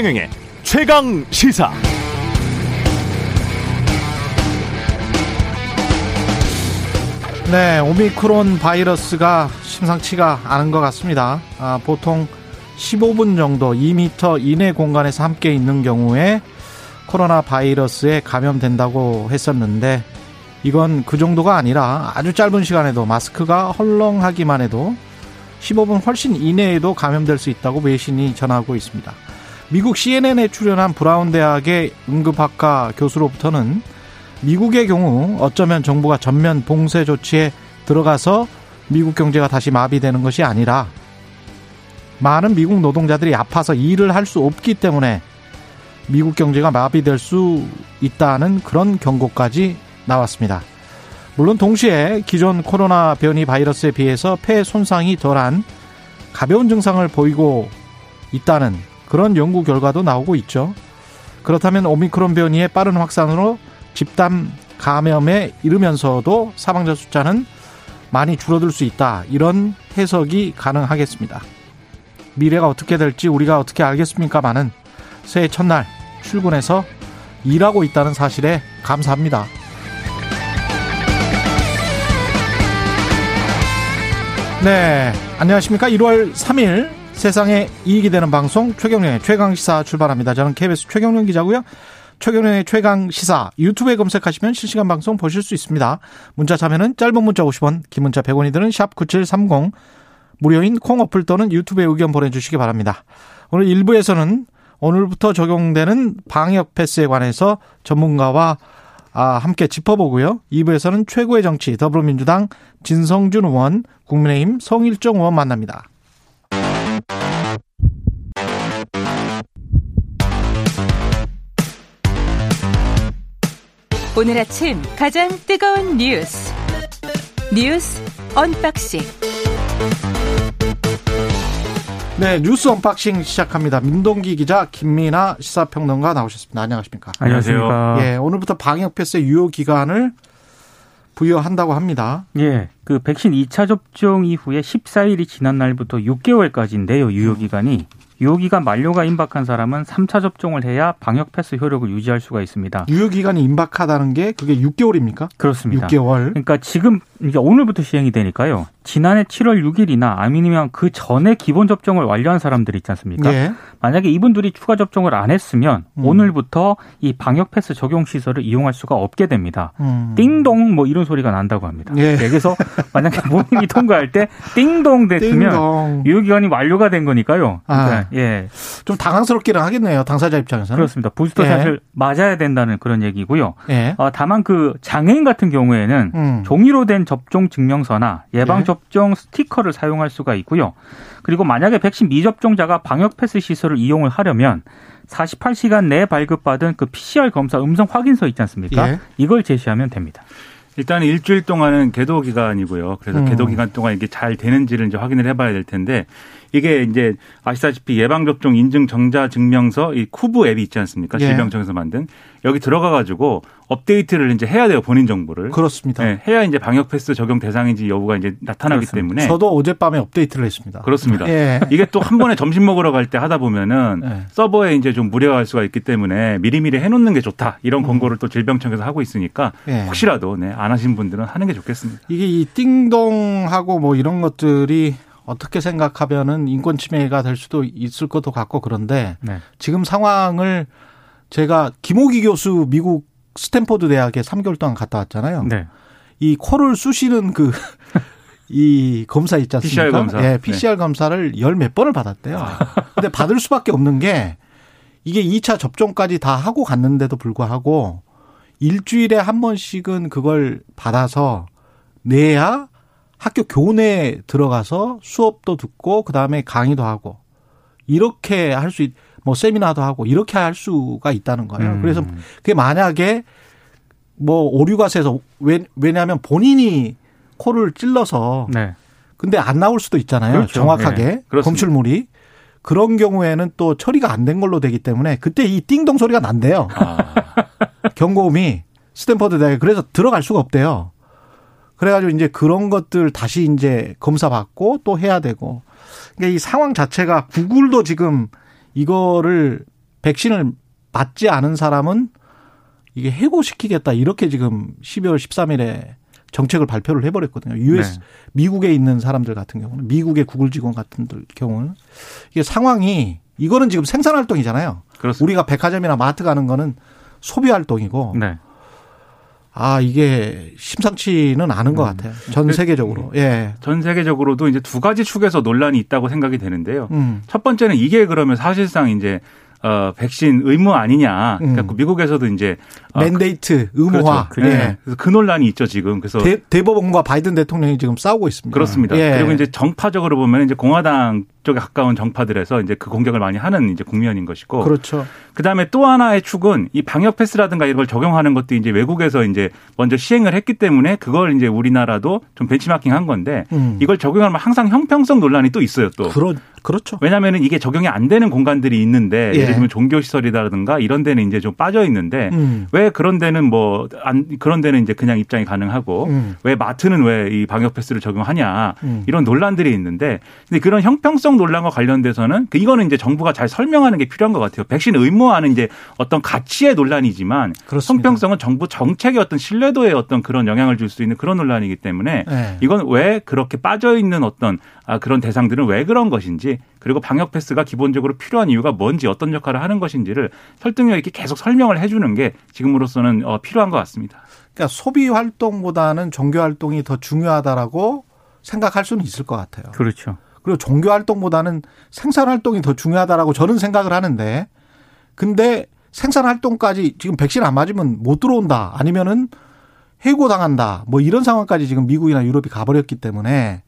최경영의 최강 시사. 네, 오미크론 바이러스가 심상치가 않은 것 같습니다. 아, 보통 15분 정도 2m 이내 공간에서 함께 있는 경우에 코로나 바이러스에 감염된다고 했었는데 이건 그 정도가 아니라 아주 짧은 시간에도 마스크가 헐렁하기만 해도 15분 훨씬 이내에도 감염될 수 있다고 외신이 전하고 있습니다. 미국 CNN에 출연한 브라운 대학의 응급학과 교수로부터는 미국의 경우 어쩌면 정부가 전면 봉쇄 조치에 들어가서 미국 경제가 다시 마비되는 것이 아니라 많은 미국 노동자들이 아파서 일을 할 수 없기 때문에 미국 경제가 마비될 수 있다는 그런 경고까지 나왔습니다. 물론 동시에 기존 코로나 변이 바이러스에 비해서 폐 손상이 덜한 가벼운 증상을 보이고 있다는 그런 연구 결과도 나오고 있죠. 그렇다면 오미크론 변이의 빠른 확산으로 집단 감염에 이르면서도 사망자 숫자는 많이 줄어들 수 있다. 이런 해석이 가능하겠습니다. 미래가 어떻게 될지 우리가 어떻게 알겠습니까마는 새해 첫날 출근해서 일하고 있다는 사실에 감사합니다. 네. 안녕하십니까. 1월 3일 세상에 이익이 되는 방송 최경련의 최강시사 출발합니다. 저는 KBS 최경련 기자고요. 최경련의 최강시사 유튜브에 검색하시면 실시간 방송 보실 수 있습니다. 문자 참여는 짧은 문자 50원, 긴 문자 100원이 드는 샵 9730 무료인 콩 어플 또는 유튜브에 의견 보내주시기 바랍니다. 오늘 1부에서는 오늘부터 적용되는 방역 패스에 관해서 전문가와 아, 함께 짚어보고요. 2부에서는 최고의 정치 더불어민주당 진성준 의원, 국민의힘 성일종 의원 만납니다. 오늘 아침 가장 뜨거운 뉴스 뉴스 unboxing 네, 뉴스 unboxing 시작합니다. 민동기 기자, 김민아 시사평론가 나오셨습니다. 안녕하십니까? 안녕하세요. 예, 오늘부터 방역 패스 유효 기간을 부여한다고 합니다. 예, 그 백신 2차 접종 이후에 14일이 지난 날부터 6개월까지인데요, 유효 기간이. 유효기간 만료가 임박한 사람은 3차 접종을 해야 방역 패스 효력을 유지할 수가 있습니다. 유효기간이 임박하다는 게 그게 6개월입니까? 그렇습니다. 6개월. 그러니까 지금 이제 오늘부터 시행이 되니까요. 지난해 7월 6일이나 아니면 그 전에 기본 접종을 완료한 사람들 있지 않습니까? 예. 만약에 이분들이 추가 접종을 안 했으면 음. 오늘부터 이 방역 패스 적용 시설을 이용할 수가 없게 됩니다. 음. 띵동 뭐 이런 소리가 난다고 합니다. 예. 네, 그래서 만약에 본인이 통과할 때 띵동 됐으면. 유효기간이 완료가 된 거니까요. 아. 그러니까 예좀 당황스럽기는 하겠네요. 당사자 입장에서는. 그렇습니다. 부스터 예. 샷을 맞아야 된다는 그런 얘기고요. 예. 어, 다만 그 장애인 같은 경우에는 음. 종이로 된 접종 증명서나 예방 예. 접종 스티커를 사용할 수가 있고요. 그리고 만약에 백신 미접종자가 방역 패스 시설을 이용을 하려면 48시간 내에 발급받은 그 PCR 검사 음성 확인서 있지 않습니까? 예. 이걸 제시하면 됩니다. 일단 일주일 동안은 계도 기간이고요. 그래서 음. 계도 기간 동안 이게 잘 되는지를 이제 확인을 해봐야 될 텐데 이게 이제 아시다시피 예방접종 인증 정자 증명서 이 쿠브 앱이 있지 않습니까? 예. 질병청에서 만든 여기 들어가 가지고 업데이트를 이제 해야 돼요 본인 정보를. 그렇습니다. 네, 해야 이제 방역 패스 적용 대상인지 여부가 이제 나타나기 그렇습니다. 때문에 저도 어젯밤에 업데이트를 했습니다. 그렇습니다. 예. 이게 또 한 번에 점심 먹으러 갈 때 하다 보면은 네. 서버에 이제 좀 무리할 수가 있기 때문에 미리미리 해놓는 게 좋다 이런 권고를 또 질병청에서 하고 있으니까 음. 예. 혹시라도 네, 안 하신 분들은 하는 게 좋겠습니다. 이게 이 띵동하고 뭐 이런 것들이 어떻게 생각하면은 인권 침해가 될 수도 있을 것도 같고 그런데 네. 지금 상황을 제가 김호기 교수 미국 스탠포드 대학에 3개월 동안 갔다 왔잖아요. 네. 이 코를 쑤시는 그 이 검사 있지 않습니까? PCR 검사. 예, PCR 검사를 열 몇 번을 받았대요. 근데 받을 수밖에 없는 게 이게 2차 접종까지 다 하고 갔는데도 불구하고 일주일에 한 번씩은 그걸 받아서 내야 학교 교내에 들어가서 수업도 듣고 그다음에 강의도 하고 이렇게 할수 있, 뭐 세미나도 하고 이렇게 할 수가 있다는 거예요. 음. 그래서 그게 만약에 뭐 오류가 왜, 왜냐하면 본인이 코를 찔러서 네. 근데 안 나올 수도 있잖아요. 그렇죠. 정확하게 네. 검출물이 그런 경우에는 또 처리가 안 된 걸로 되기 때문에 그때 이 띵동 소리가 난대요. 아, 경고음이 스탠퍼드 대학에 그래서 들어갈 수가 없대요. 그래가지고 이제 그런 것들 다시 이제 검사 받고 또 해야 되고. 그러니까 이 상황 자체가 구글도 지금 이거를 백신을 맞지 않은 사람은 이게 해고시키겠다 이렇게 지금 12월 13일에 정책을 발표를 해버렸거든요. US 네. 미국에 있는 사람들 같은 경우는 미국의 구글 직원 같은 들 경우는 이게 상황이 이거는 지금 생산 활동이잖아요. 그렇습니다. 우리가 백화점이나 마트 가는 거는 소비 활동이고 네. 아 이게 심상치는 않은 것 같아요. 전 세계적으로. 예. 전 세계적으로도 이제 두 가지 축에서 논란이 있다고 생각이 되는데요. 음. 첫 번째는 이게 그러면 사실상 이제 어 백신 의무 아니냐. 그러니까 음. 미국에서도 이제 어, 맨데이트 의무화. 그렇죠. 예. 네. 그래서 그 논란이 있죠 지금. 그래서 대, 대법원과 바이든 대통령이 지금 싸우고 있습니다. 그렇습니다. 예. 그리고 이제 정파적으로 보면 이제 공화당 쪽에 가까운 정파들에서 이제 그 공격을 많이 하는 이제 국면인 것이고. 그렇죠. 그 다음에 또 하나의 축은 이 방역 패스라든가 이런 걸 적용하는 것도 이제 외국에서 이제 먼저 시행을 했기 때문에 그걸 이제 우리나라도 좀 벤치마킹 한 건데 음. 이걸 적용하면 항상 형평성 논란이 또 있어요 또. 그렇 그렇죠. 왜냐하면은 이게 적용이 안 되는 공간들이 있는데 예. 예를 들면 종교 시설이라든가 이런 데는 이제 좀 빠져 있는데 음. 왜 그런 데는 뭐 안 그런 데는 이제 그냥 입장이 가능하고 음. 왜 마트는 왜 이 방역 패스를 적용하냐 음. 이런 논란들이 있는데 근데 그런 형평성 논란과 관련돼서는 그 이거는 이제 정부가 잘 설명하는 게 필요한 것 같아요. 백신 의무화는 이제 어떤 가치의 논란이지만 그렇습니다. 형평성은 정부 정책의 어떤 신뢰도에 어떤 그런 영향을 줄 수 있는 그런 논란이기 때문에 예. 이건 왜 그렇게 빠져 있는 어떤 아, 그런 대상들은 왜 그런 것인지 그리고 방역 패스가 기본적으로 필요한 이유가 뭔지 어떤 역할을 하는 것인지를 설득력 있게 계속 설명을 해주는 게 지금으로서는 어, 필요한 것 같습니다. 그러니까 소비 활동보다는 종교 활동이 더 중요하다라고 생각할 수는 있을 것 같아요. 그렇죠. 그리고 종교 활동보다는 생산 활동이 더 중요하다라고 저는 생각을 하는데 근데 생산 활동까지 지금 백신 안 맞으면 못 들어온다 아니면은 해고 당한다 뭐 이런 상황까지 지금 미국이나 유럽이 가버렸기 때문에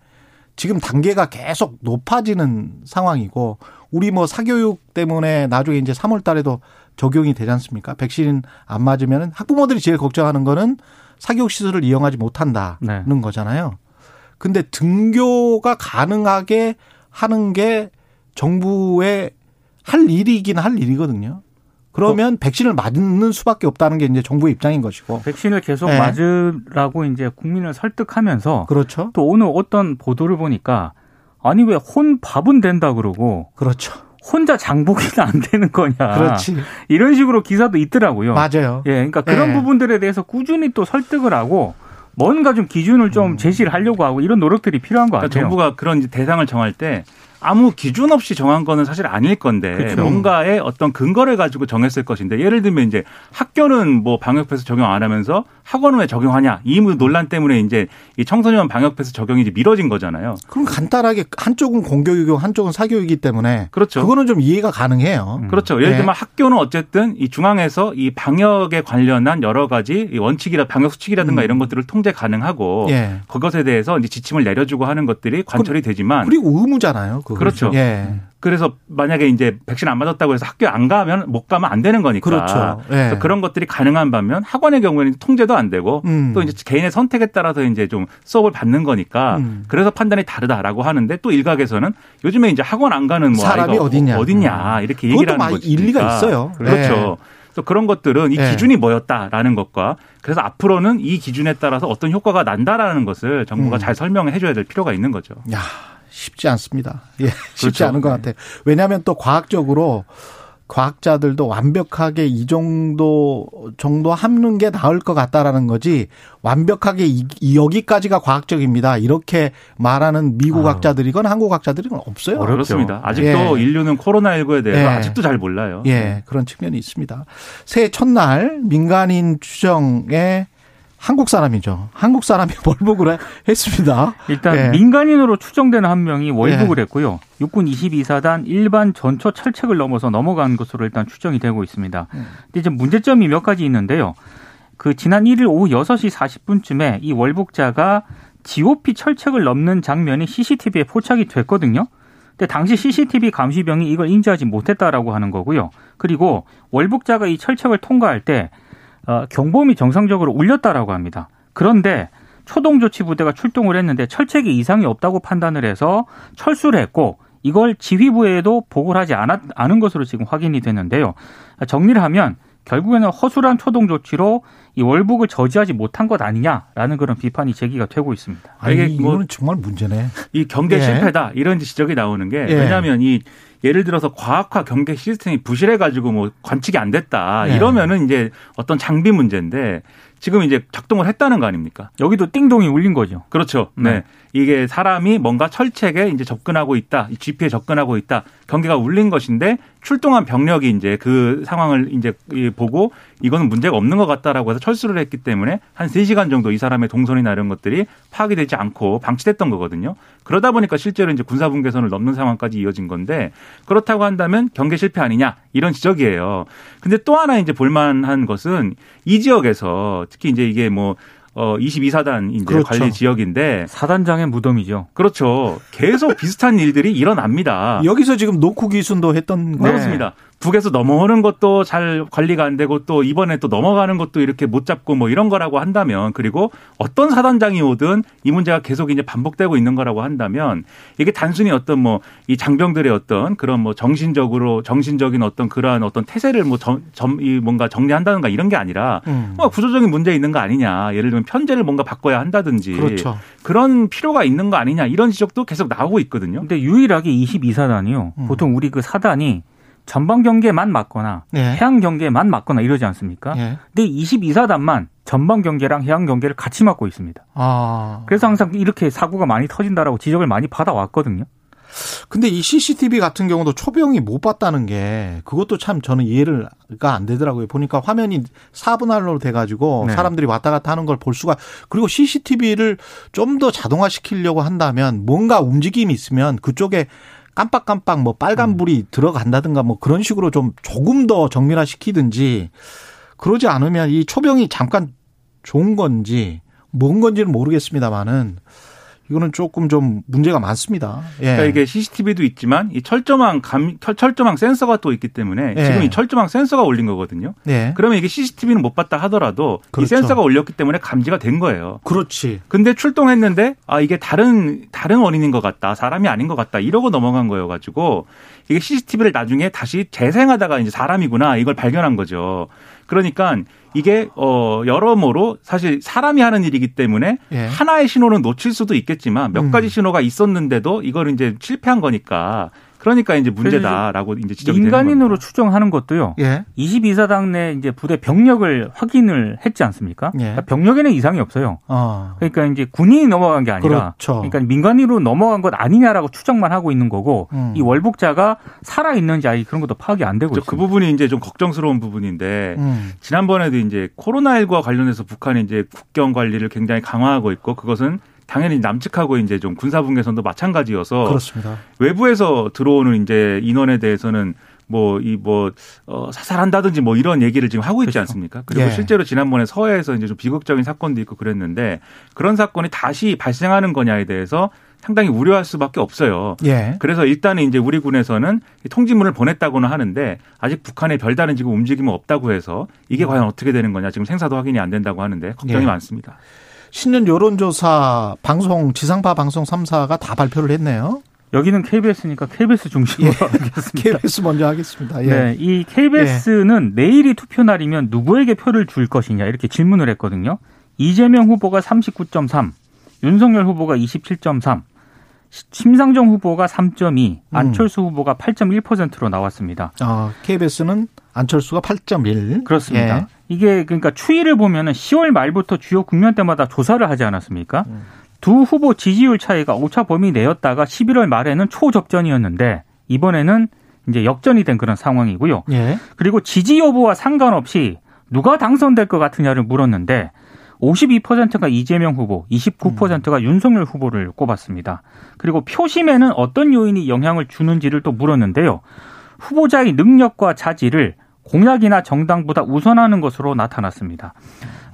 지금 단계가 계속 높아지는 상황이고 우리 뭐 사교육 때문에 나중에 이제 3월 달에도 적용이 되지 않습니까? 백신 안 맞으면은 학부모들이 제일 걱정하는 거는 사교육 시설을 이용하지 못한다는 네. 거잖아요. 근데 등교가 가능하게 하는 게 정부의 할 일이긴 할 일이거든요. 그러면 백신을 맞는 수밖에 없다는 게 이제 정부의 입장인 것이고. 백신을 계속 네. 맞으라고 이제 국민을 설득하면서 그렇죠. 또 오늘 어떤 보도를 보니까 아니 왜 혼 밥은 된다 그러고 그렇죠. 혼자 장보기는 안 되는 거냐. 그렇지. 이런 식으로 기사도 있더라고요. 맞아요. 예, 그러니까 그런 예. 부분들에 대해서 꾸준히 또 설득을 하고 뭔가 좀 기준을 좀 제시를 하려고 하고 이런 노력들이 필요한 것 그러니까 같아요. 정부가 그런 대상을 정할 때 아무 기준 없이 정한 거는 사실 아닐 건데 그렇죠. 뭔가의 어떤 근거를 가지고 정했을 것인데 예를 들면 이제 학교는 뭐 방역 패스 적용 안 하면서 학원은 왜 적용하냐 이 논란 때문에 이제 이 청소년 방역 패스 적용이 이제 미뤄진 거잖아요. 그럼 간단하게 한쪽은 공교육이고 한쪽은 사교육이기 때문에 그렇죠. 그거는 좀 이해가 가능해요. 음. 그렇죠. 예를 네. 들면 학교는 어쨌든 이 중앙에서 이 방역에 관련한 여러 가지 이 원칙이라 방역 수칙이라든가 음. 이런 것들을 통제 가능하고 예. 그것에 대해서 이제 지침을 내려주고 하는 것들이 관철이 되지만 그리고 의무잖아요. 그거. 그렇죠. 예. 그래서 만약에 이제 백신 안 맞았다고 해서 학교 안 가면 못 가면 안 되는 거니까. 그렇죠. 예. 그래서 그런 것들이 가능한 반면 학원의 경우에는 통제도 안 되고 음. 또 이제 개인의 선택에 따라서 이제 좀 수업을 받는 거니까 음. 그래서 판단이 다르다라고 하는데 또 일각에서는 요즘에 이제 학원 안 가는 뭐 사람이 아이가 어딨냐. 어딨냐 이렇게 얘기를 하는 거지. 일리가 있어요. 그렇죠. 또 그런 것들은 이 예. 기준이 뭐였다라는 것과 그래서 앞으로는 이 기준에 따라서 어떤 효과가 난다라는 것을 정부가 음. 잘 설명해 줘야 될 필요가 있는 거죠. 야, 쉽지 않습니다. 예, 쉽지 그렇죠. 않은 것 같아요. 왜냐하면 또 과학적으로 과학자들도 완벽하게 이 정도 정도 하는 게 나을 것 같다라는 거지 완벽하게 이, 이 여기까지가 과학적입니다. 이렇게 말하는 미국 아유. 학자들이건 한국 학자들이건 없어요. 어렵죠. 그렇습니다. 아직도 예. 인류는 코로나 19에 대해서 예. 아직도 잘 몰라요. 예, 그런 측면이 있습니다. 새해 첫날 민간인 추정에 한국 사람이죠. 한국 사람이 월북을 했습니다. 일단 예. 민간인으로 추정되는 한 명이 월북을 했고요. 육군 22사단 일반 전초 철책을 넘어서 넘어간 것으로 일단 추정이 되고 있습니다. 음. 근데 이제 문제점이 몇 가지 있는데요. 그 지난 1일 오후 6시 40분쯤에 이 월북자가 GOP 철책을 넘는 장면이 CCTV에 포착이 됐거든요. 근데 당시 CCTV 감시병이 이걸 인지하지 못했다라고 하는 거고요. 그리고 월북자가 이 철책을 통과할 때 어, 경보음이 정상적으로 울렸다라고 합니다. 그런데 초동조치 부대가 출동을 했는데 철책에 이상이 없다고 판단을 해서 철수를 했고 이걸 지휘부에도 보고를 하지 않았, 않은 것으로 지금 확인이 됐는데요. 정리를 하면 결국에는 허술한 초동 조치로 이 월북을 저지하지 못한 것 아니냐라는 그런 비판이 제기가 되고 있습니다. 아니, 이게 뭐- 뭐 정말 문제네. 이 경계 예. 실패다 이런 지적이 나오는 게 예. 왜냐하면 이 예를 들어서 과학화 경계 시스템이 부실해 가지고 뭐 관측이 안 됐다 예. 이러면은 이제 어떤 장비 문제인데 지금 이제 작동을 했다는 거 아닙니까? 여기도 띵동이 울린 거죠. 그렇죠. 네. 네. 이게 사람이 뭔가 철책에 이제 접근하고 있다, 이 GP에 접근하고 있다, 경계가 울린 것인데 출동한 병력이 이제 그 상황을 이제 이 보고 이거는 문제가 없는 것 같다라고 해서 철수를 했기 때문에 한 3시간 정도 이 사람의 동선이나 이런 것들이 파악이 되지 않고 방치됐던 거거든요. 그러다 보니까 실제로 이제 군사분 계선을 넘는 상황까지 이어진 건데 그렇다고 한다면 경계 실패 아니냐 이런 지적이에요. 근데 또 하나 이제 볼만한 것은 이 지역에서 특히 이제 이게 뭐 어, 22사단 이제 그렇죠. 관리 지역인데 사단장의 무덤이죠. 그렇죠. 계속 비슷한 일들이 일어납니다. 여기서 지금 노쿠 기순도 했던 거. 아. 그렇습니다. 북에서 넘어오는 것도 잘 관리가 안 되고 또 이번에 또 넘어가는 것도 이렇게 못 잡고 뭐 이런 거라고 한다면 그리고 어떤 사단장이 오든 이 문제가 계속 이제 반복되고 있는 거라고 한다면 이게 단순히 어떤 뭐 이 장병들의 어떤 그런 뭐 정신적으로 정신적인 어떤 그러한 어떤 태세를 뭐점이 뭔가 정리한다든가 이런 게 아니라 음. 뭐 구조적인 문제 있는 거 아니냐. 예를 들면 편제를 뭔가 바꿔야 한다든지 그렇죠. 그런 필요가 있는 거 아니냐 이런 지적도 계속 나오고 있거든요. 근데 유일하게 22사단이요. 음. 보통 우리 그 사단이 전방 경계만 맞거나 예. 해양 경계만 맞거나 이러지 않습니까? 예. 근데 22사단만 전방 경계랑 해양 경계를 같이 맡고 있습니다. 아. 그래서 항상 이렇게 사고가 많이 터진다라고 지적을 많이 받아왔거든요. 근데 이 CCTV 같은 경우도 초병이 못 봤다는 게 그것도 참 저는 이해가 안 되더라고요. 보니까 화면이 4분할로 돼가지고 네. 사람들이 왔다 갔다 하는 걸 볼 수가 그리고 CCTV를 좀 더 자동화 시키려고 한다면 뭔가 움직임이 있으면 그쪽에 깜빡깜빡 뭐 빨간 불이 들어간다든가 뭐 그런 식으로 좀 조금 더 정밀화 시키든지 그러지 않으면 이 초병이 잠깐 좋은 건지 뭔 건지는 모르겠습니다만은 이거는 조금 좀 문제가 많습니다. 예. 그러니까 이게 CCTV도 있지만 이 철조망 감 철- 철조망 센서가 또 있기 때문에 예. 지금 이 철조망 센서가 올린 거거든요. 예. 그러면 이게 CCTV는 못 봤다 하더라도 그렇죠. 이 센서가 올렸기 때문에 감지가 된 거예요. 그렇지. 근데 출동했는데 아 이게 다른 다른 원인인 것 같다 사람이 아닌 것 같다 이러고 넘어간 거여가지고 이게 CCTV를 나중에 다시 재생하다가 이제 사람이구나 이걸 발견한 거죠. 그러니까 이게 어 여러모로 사실 사람이 하는 일이기 때문에 예. 하나의 신호는 놓칠 수도 있겠지만 몇 음. 가지 신호가 있었는데도 이걸 이제 실패한 거니까 그러니까 이제 문제다라고 이제 지적이 되는 민간인으로. 추정하는 것도요. 예. 22사단 내 이제 부대 병력을 확인을 했지 않습니까? 예. 그러니까 병력에는 이상이 없어요. 어. 그러니까 이제 군인이 넘어간 게 아니라 그렇죠. 그러니까 민간인으로 넘어간 것 아니냐라고 추정만 하고 있는 거고 음. 이 월북자가 살아 있는지 아니 그런 것도 파악이 안 되고 그 있습니다. 부분이 이제 좀 걱정스러운 부분인데 음. 지난번에도 이제 코로나19와 관련해서 북한이 이제 국경 관리를 굉장히 강화하고 있고 그것은 당연히 남측하고 이제 좀 군사분계선도 마찬가지여서 그렇습니다. 외부에서 들어오는 이제 인원에 대해서는 뭐이뭐 어, 사살한다든지 뭐 이런 얘기를 지금 하고 있지 그렇죠. 않습니까? 그리고 예. 실제로 지난번에 서해에서 이제 좀 비극적인 사건도 있고 그랬는데 그런 사건이 다시 발생하는 거냐에 대해서 상당히 우려할 수밖에 없어요. 예. 그래서 일단은 이제 우리 군에서는 통지문을 보냈다고는 하는데 아직 북한의 별다른 지금 움직임은 없다고 해서 이게 과연 어떻게 되는 거냐 지금 생사도 확인이 안 된다고 하는데 걱정이 예. 많습니다. 신년 여론조사 방송 지상파 방송 3사가 다 발표를 했네요. 여기는 KBS니까 KBS 중심으로 예. 하겠습니다. KBS 먼저 하겠습니다. 예. 네, 이 KBS는 내일이 투표 날이면 누구에게 표를 줄 것이냐 이렇게 질문을 했거든요. 이재명 후보가 39.3, 윤석열 후보가 27.3, 심상정 후보가 3.2, 안철수 후보가 8.1%로 나왔습니다. 어, KBS는 안철수가 8.1. 그렇습니다. 예. 이게 그러니까 추이를 보면은 10월 말부터 주요 국면 때마다 조사를 하지 않았습니까? 음. 두 후보 지지율 차이가 오차 범위 내였다가 11월 말에는 초접전이었는데 이번에는 이제 역전이 된 그런 상황이고요. 예. 그리고 지지 여부와 상관없이 누가 당선될 것 같으냐를 물었는데 52%가 이재명 후보, 29%가 윤석열 후보를 꼽았습니다. 그리고 표심에는 어떤 요인이 영향을 주는지를 또 물었는데요. 후보자의 능력과 자질을 공약이나 정당보다 우선하는 것으로 나타났습니다.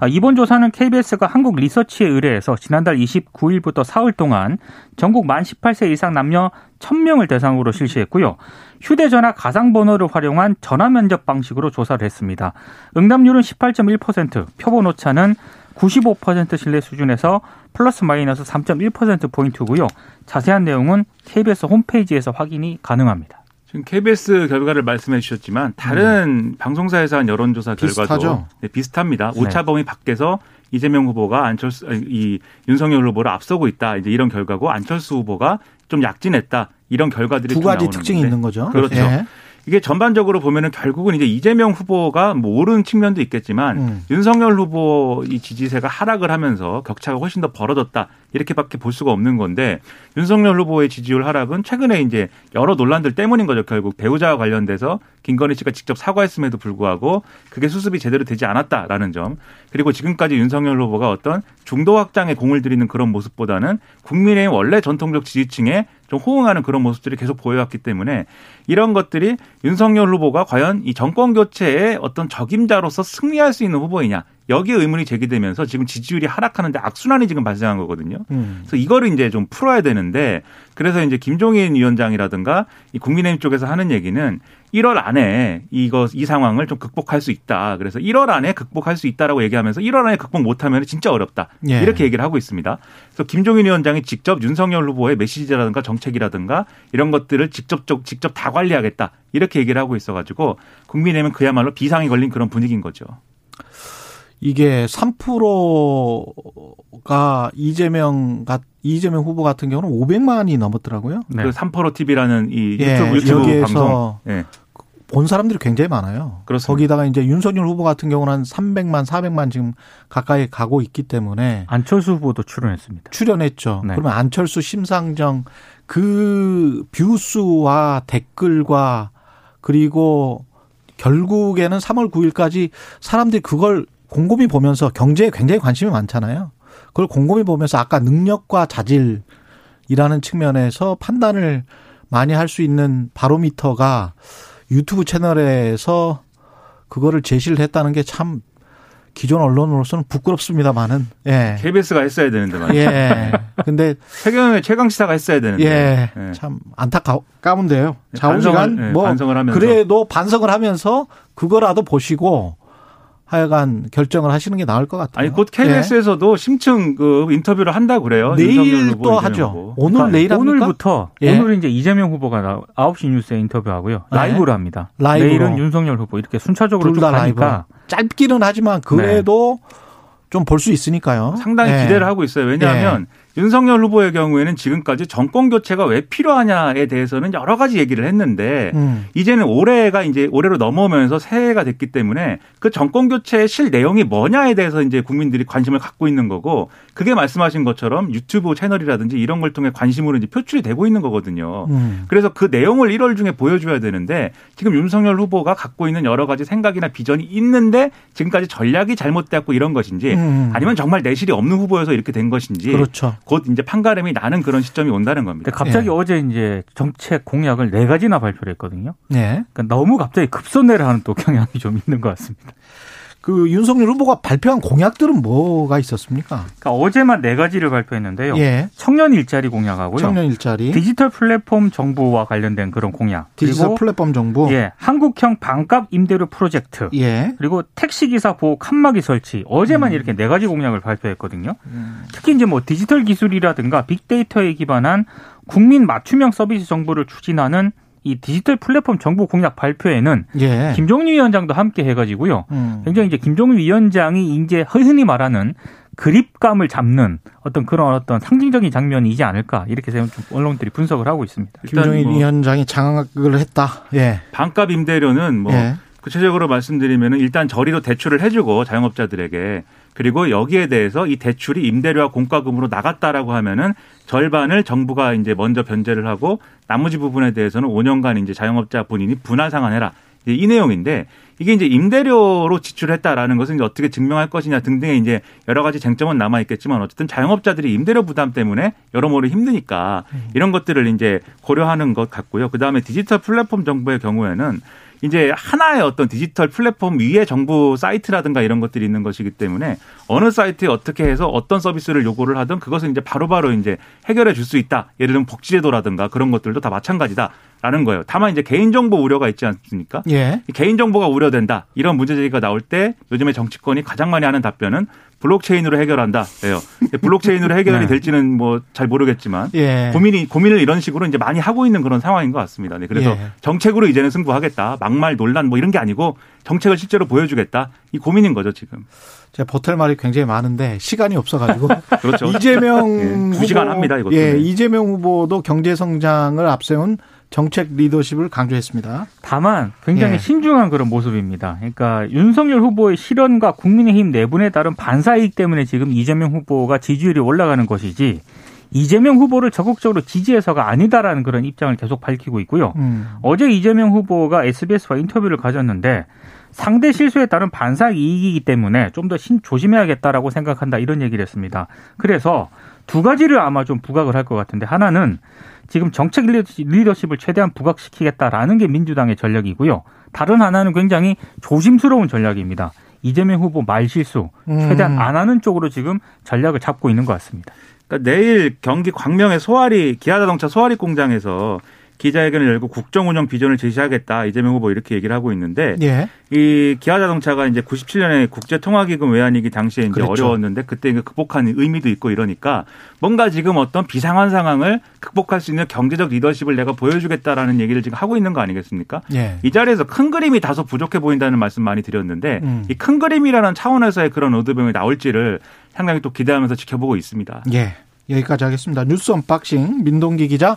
아, 이번 조사는 KBS가 한국 리서치에 의뢰해서 지난달 29일부터 사흘 동안 전국 만 18세 이상 남녀 1000명을 대상으로 실시했고요. 휴대전화 가상번호를 활용한 전화 면접 방식으로 조사를 했습니다. 응답률은 18.1%, 표본 오차는 95% 신뢰 수준에서 플러스 마이너스 3.1%포인트고요. 자세한 내용은 KBS 홈페이지에서 확인이 가능합니다. 지금 KBS 결과를 말씀해 주셨지만 다른 방송사에서 한 여론조사 결과도 비슷하죠? 네, 비슷합니다. 네. 오차 범위 밖에서 이재명 후보가 안철수 이 윤석열 후보를 앞서고 있다. 이제 이런 결과고 안철수 후보가 좀 약진했다. 이런 결과들이 두좀 가지 특징이 건데. 있는 거죠. 그렇죠. 예. 이게 전반적으로 보면은 결국은 이제 이재명 후보가 뭐 오른 측면도 있겠지만 음. 윤석열 후보 이 지지세가 하락을 하면서 격차가 훨씬 더 벌어졌다 이렇게밖에 볼 수가 없는 건데 윤석열 후보의 지지율 하락은 최근에 이제 여러 논란들 때문인 거죠. 결국 배우자와 관련돼서 김건희 씨가 직접 사과했음에도 불구하고 그게 수습이 제대로 되지 않았다라는 점. 그리고 지금까지 윤석열 후보가 어떤 중도 확장에 공을 들이는 그런 모습보다는 국민의 원래 전통적 지지층에 좀 호응하는 그런 모습들이 계속 보여왔기 때문에 이런 것들이 윤석열 후보가 과연 이 정권 교체의 어떤 적임자로서 승리할 수 있는 후보이냐 여기에 의문이 제기되면서 지금 지지율이 하락하는데 악순환이 지금 발생한 거거든요. 음. 그래서 이거를 이제 좀 풀어야 되는데 그래서 이제 김종인 위원장이라든가 이 국민의힘 쪽에서 하는 얘기는 1월 안에 이거 이 상황을 좀 극복할 수 있다. 그래서 1월 안에 극복할 수 있다라고 얘기하면서 1월 안에 극복 못하면 진짜 어렵다. 예. 이렇게 얘기를 하고 있습니다. 그래서 김종인 위원장이 직접 윤석열 후보의 메시지라든가 정책이라든가 이런 것들을 직접 직접 다 관리하겠다. 이렇게 얘기를 하고 있어가지고 국민의힘은 그야말로 비상이 걸린 그런 분위기인 거죠. 이게 3%가 이재명 같 이재명 후보 같은 경우는 500만이 넘었더라고요. 네. 그 삼포로 TV라는 이 예, 유튜브, 유튜브 여기에서 방송. 예. 본 사람들이 굉장히 많아요. 그렇습니다. 거기다가 이제 윤석열 후보 같은 경우는 한 300만, 400만 지금 가까이 가고 있기 때문에 안철수 후보도 출연했습니다. 출연했죠. 네. 그러면 안철수, 심상정 그 뷰수와 댓글과 그리고 결국에는 3월 9일까지 사람들이 그걸 곰곰이 보면서 경제에 굉장히 관심이 많잖아요. 그걸 곰곰이 보면서 아까 능력과 자질이라는 측면에서 판단을 많이 할 수 있는 바로미터가 유튜브 채널에서 그거를 제시를 했다는 게 참 기존 언론으로서는 부끄럽습니다만은 예. KBS가 했어야 되는데 말이죠. 예. 근데 최경영의 최강 시사가 했어야 되는데. 예. 예. 참 안타까운데요. 네, 자우지간 반성을, 예, 뭐 반성을 하면서. 그래도 반성을 하면서 그거라도 보시고 하여간 결정을 하시는 게 나을 것 같아요. 아니 곧 KBS에서도 심층 그 인터뷰를 한다고 그래요. 예. 내일 또 하죠. 후보. 오늘 그러니까 내일 합니까? 오늘부터 예. 오늘 이제 이재명 후보가 나 9시 뉴스에 인터뷰하고요. 네. 라이브로 합니다. 라이브로. 내일은 윤석열 후보 이렇게 순차적으로 둘 쭉. 가니까 짧기는 하지만 그래도 좀볼 수 있으니까요. 상당히 예. 기대를 하고 있어요. 왜냐하면 윤석열 후보의 경우에는 지금까지 정권 교체가 왜 필요하냐에 대해서는 여러 가지 얘기를 했는데 음. 이제는 올해가 이제 올해로 넘어오면서 새해가 됐기 때문에 그 정권 교체의 실 내용이 뭐냐에 대해서 이제 국민들이 관심을 갖고 있는 거고 그게 말씀하신 것처럼 유튜브 채널이라든지 이런 걸 통해 관심으로 이제 표출이 되고 있는 거거든요. 음. 그래서 그 내용을 1월 중에 보여줘야 되는데 지금 윤석열 후보가 갖고 있는 여러 가지 생각이나 비전이 있는데 지금까지 전략이 잘못되었고 이런 것인지 음. 아니면 정말 내실이 없는 후보여서 이렇게 된 것인지 그렇죠. 곧 이제 판가름이 나는 그런 시점이 온다는 겁니다. 근데 갑자기 예. 어제 이제 정책 공약을 네 가지나 발표를 했거든요. 예. 그러니까 너무 갑자기 급선회를 하는 또 경향이 좀 있는 것 같습니다. 그 윤석열 후보가 발표한 공약들은 뭐가 있었습니까? 그러니까 어제만 네 가지를 발표했는데요. 예. 청년 일자리 공약하고요. 청년 일자리, 디지털 플랫폼 정부와 관련된 그런 공약. 디지털 그리고 플랫폼 정부. 예, 한국형 반값 임대료 프로젝트. 예. 그리고 택시 기사 보호 칸막이 설치. 어제만 음. 이렇게 네 가지 공약을 발표했거든요. 특히 이제 뭐 디지털 기술이라든가 빅데이터에 기반한 국민 맞춤형 서비스 정보를 추진하는 이 디지털 플랫폼 정부 공약 발표에는 예. 김종인 위원장도 함께 해가지고요. 음. 굉장히 이제 김종인 위원장이 이제 흔히 말하는 그립감을 잡는 어떤 그런 어떤 상징적인 장면이지 않을까 이렇게 좀 언론들이 분석을 하고 있습니다. 김종인 뭐 위원장이 장악을 했다. 예. 반값 임대료는 뭐 예. 구체적으로 말씀드리면 일단 저리로 대출을 해주고 자영업자들에게 그리고 여기에 대해서 이 대출이 임대료와 공과금으로 나갔다라고 하면은 절반을 정부가 이제 먼저 변제를 하고 나머지 부분에 대해서는 5년간 이제 자영업자 본인이 분할 상환해라. 이 내용인데 이게 이제 임대료로 지출했다라는 것은 이제 어떻게 증명할 것이냐 등등의 이제 여러 가지 쟁점은 남아 있겠지만 어쨌든 자영업자들이 임대료 부담 때문에 여러모로 힘드니까 이런 것들을 이제 고려하는 것 같고요. 그 다음에 디지털 플랫폼 정부의 경우에는 이제 하나의 어떤 디지털 플랫폼 위에 정부 사이트라든가 이런 것들이 있는 것이기 때문에 어느 사이트에 어떻게 해서 어떤 서비스를 요구를 하든 그것을 이제 바로 바로 이제 해결해 줄 수 있다. 예를 들면 복지제도라든가 그런 것들도 다 마찬가지다 라는 거예요. 다만 이제 개인정보 우려가 있지 않습니까? 예. 개인정보가 우려된다. 이런 문제 제기가 나올 때 요즘에 정치권이 가장 많이 하는 답변은 블록체인으로 해결한다. 예요. 블록체인으로 해결이 네. 될지는 뭐 잘 모르겠지만 예. 고민이 고민을 이런 식으로 이제 많이 하고 있는 그런 상황인 것 같습니다. 네, 그래서 예. 정책으로 이제는 승부하겠다. 막말 논란 뭐 이런 게 아니고 정책을 실제로 보여주겠다. 이 고민인 거죠 지금. 제가 보탤 말이 굉장히 많은데 시간이 없어가지고 그렇죠. 이재명 예, 두 후보, 시간 합니다, 이것도. 예, 네. 이재명 후보도 경제 성장을 앞세운 정책 리더십을 강조했습니다. 다만 굉장히 예. 신중한 그런 모습입니다. 그러니까 윤석열 후보의 실언과 국민의힘 내분에 따른 반사이익 때문에 지금 이재명 후보가 지지율이 올라가는 것이지 이재명 후보를 적극적으로 지지해서가 아니다라는 그런 입장을 계속 밝히고 있고요. 음. 어제 이재명 후보가 SBS와 인터뷰를 가졌는데 상대 실수에 따른 반사 이익이기 때문에 좀 더 조심해야겠다라고 생각한다 이런 얘기를 했습니다. 그래서 두 가지를 아마 좀 부각을 할 것 같은데 하나는 지금 정책 리더십을 최대한 부각시키겠다라는 게 민주당의 전략이고요. 다른 하나는 굉장히 조심스러운 전략입니다. 이재명 후보 말 실수 최대한 음. 안 하는 쪽으로 지금 전략을 잡고 있는 것 같습니다. 그러니까 내일 경기 광명의 소아리 기아자동차 소아리 공장에서 기자회견을 열고 국정운영 비전을 제시하겠다 이재명 후보 이렇게 얘기를 하고 있는데 예. 이 기아자동차가 이제 97년에 국제통화기금 외환위기 당시에 이제 그렇죠. 어려웠는데 그때 극복한 의미도 있고 이러니까 뭔가 지금 어떤 비상한 상황을 극복할 수 있는 경제적 리더십을 내가 보여주겠다라는 얘기를 지금 하고 있는 거 아니겠습니까? 예. 이 자리에서 큰 그림이 다소 부족해 보인다는 말씀 많이 드렸는데 음. 이큰 그림이라는 차원에서의 그런 어드병이 나올지를 상당히 또 기대하면서 지켜보고 있습니다. 예. 여기까지 하겠습니다. 뉴스 unboxing 민동기 기자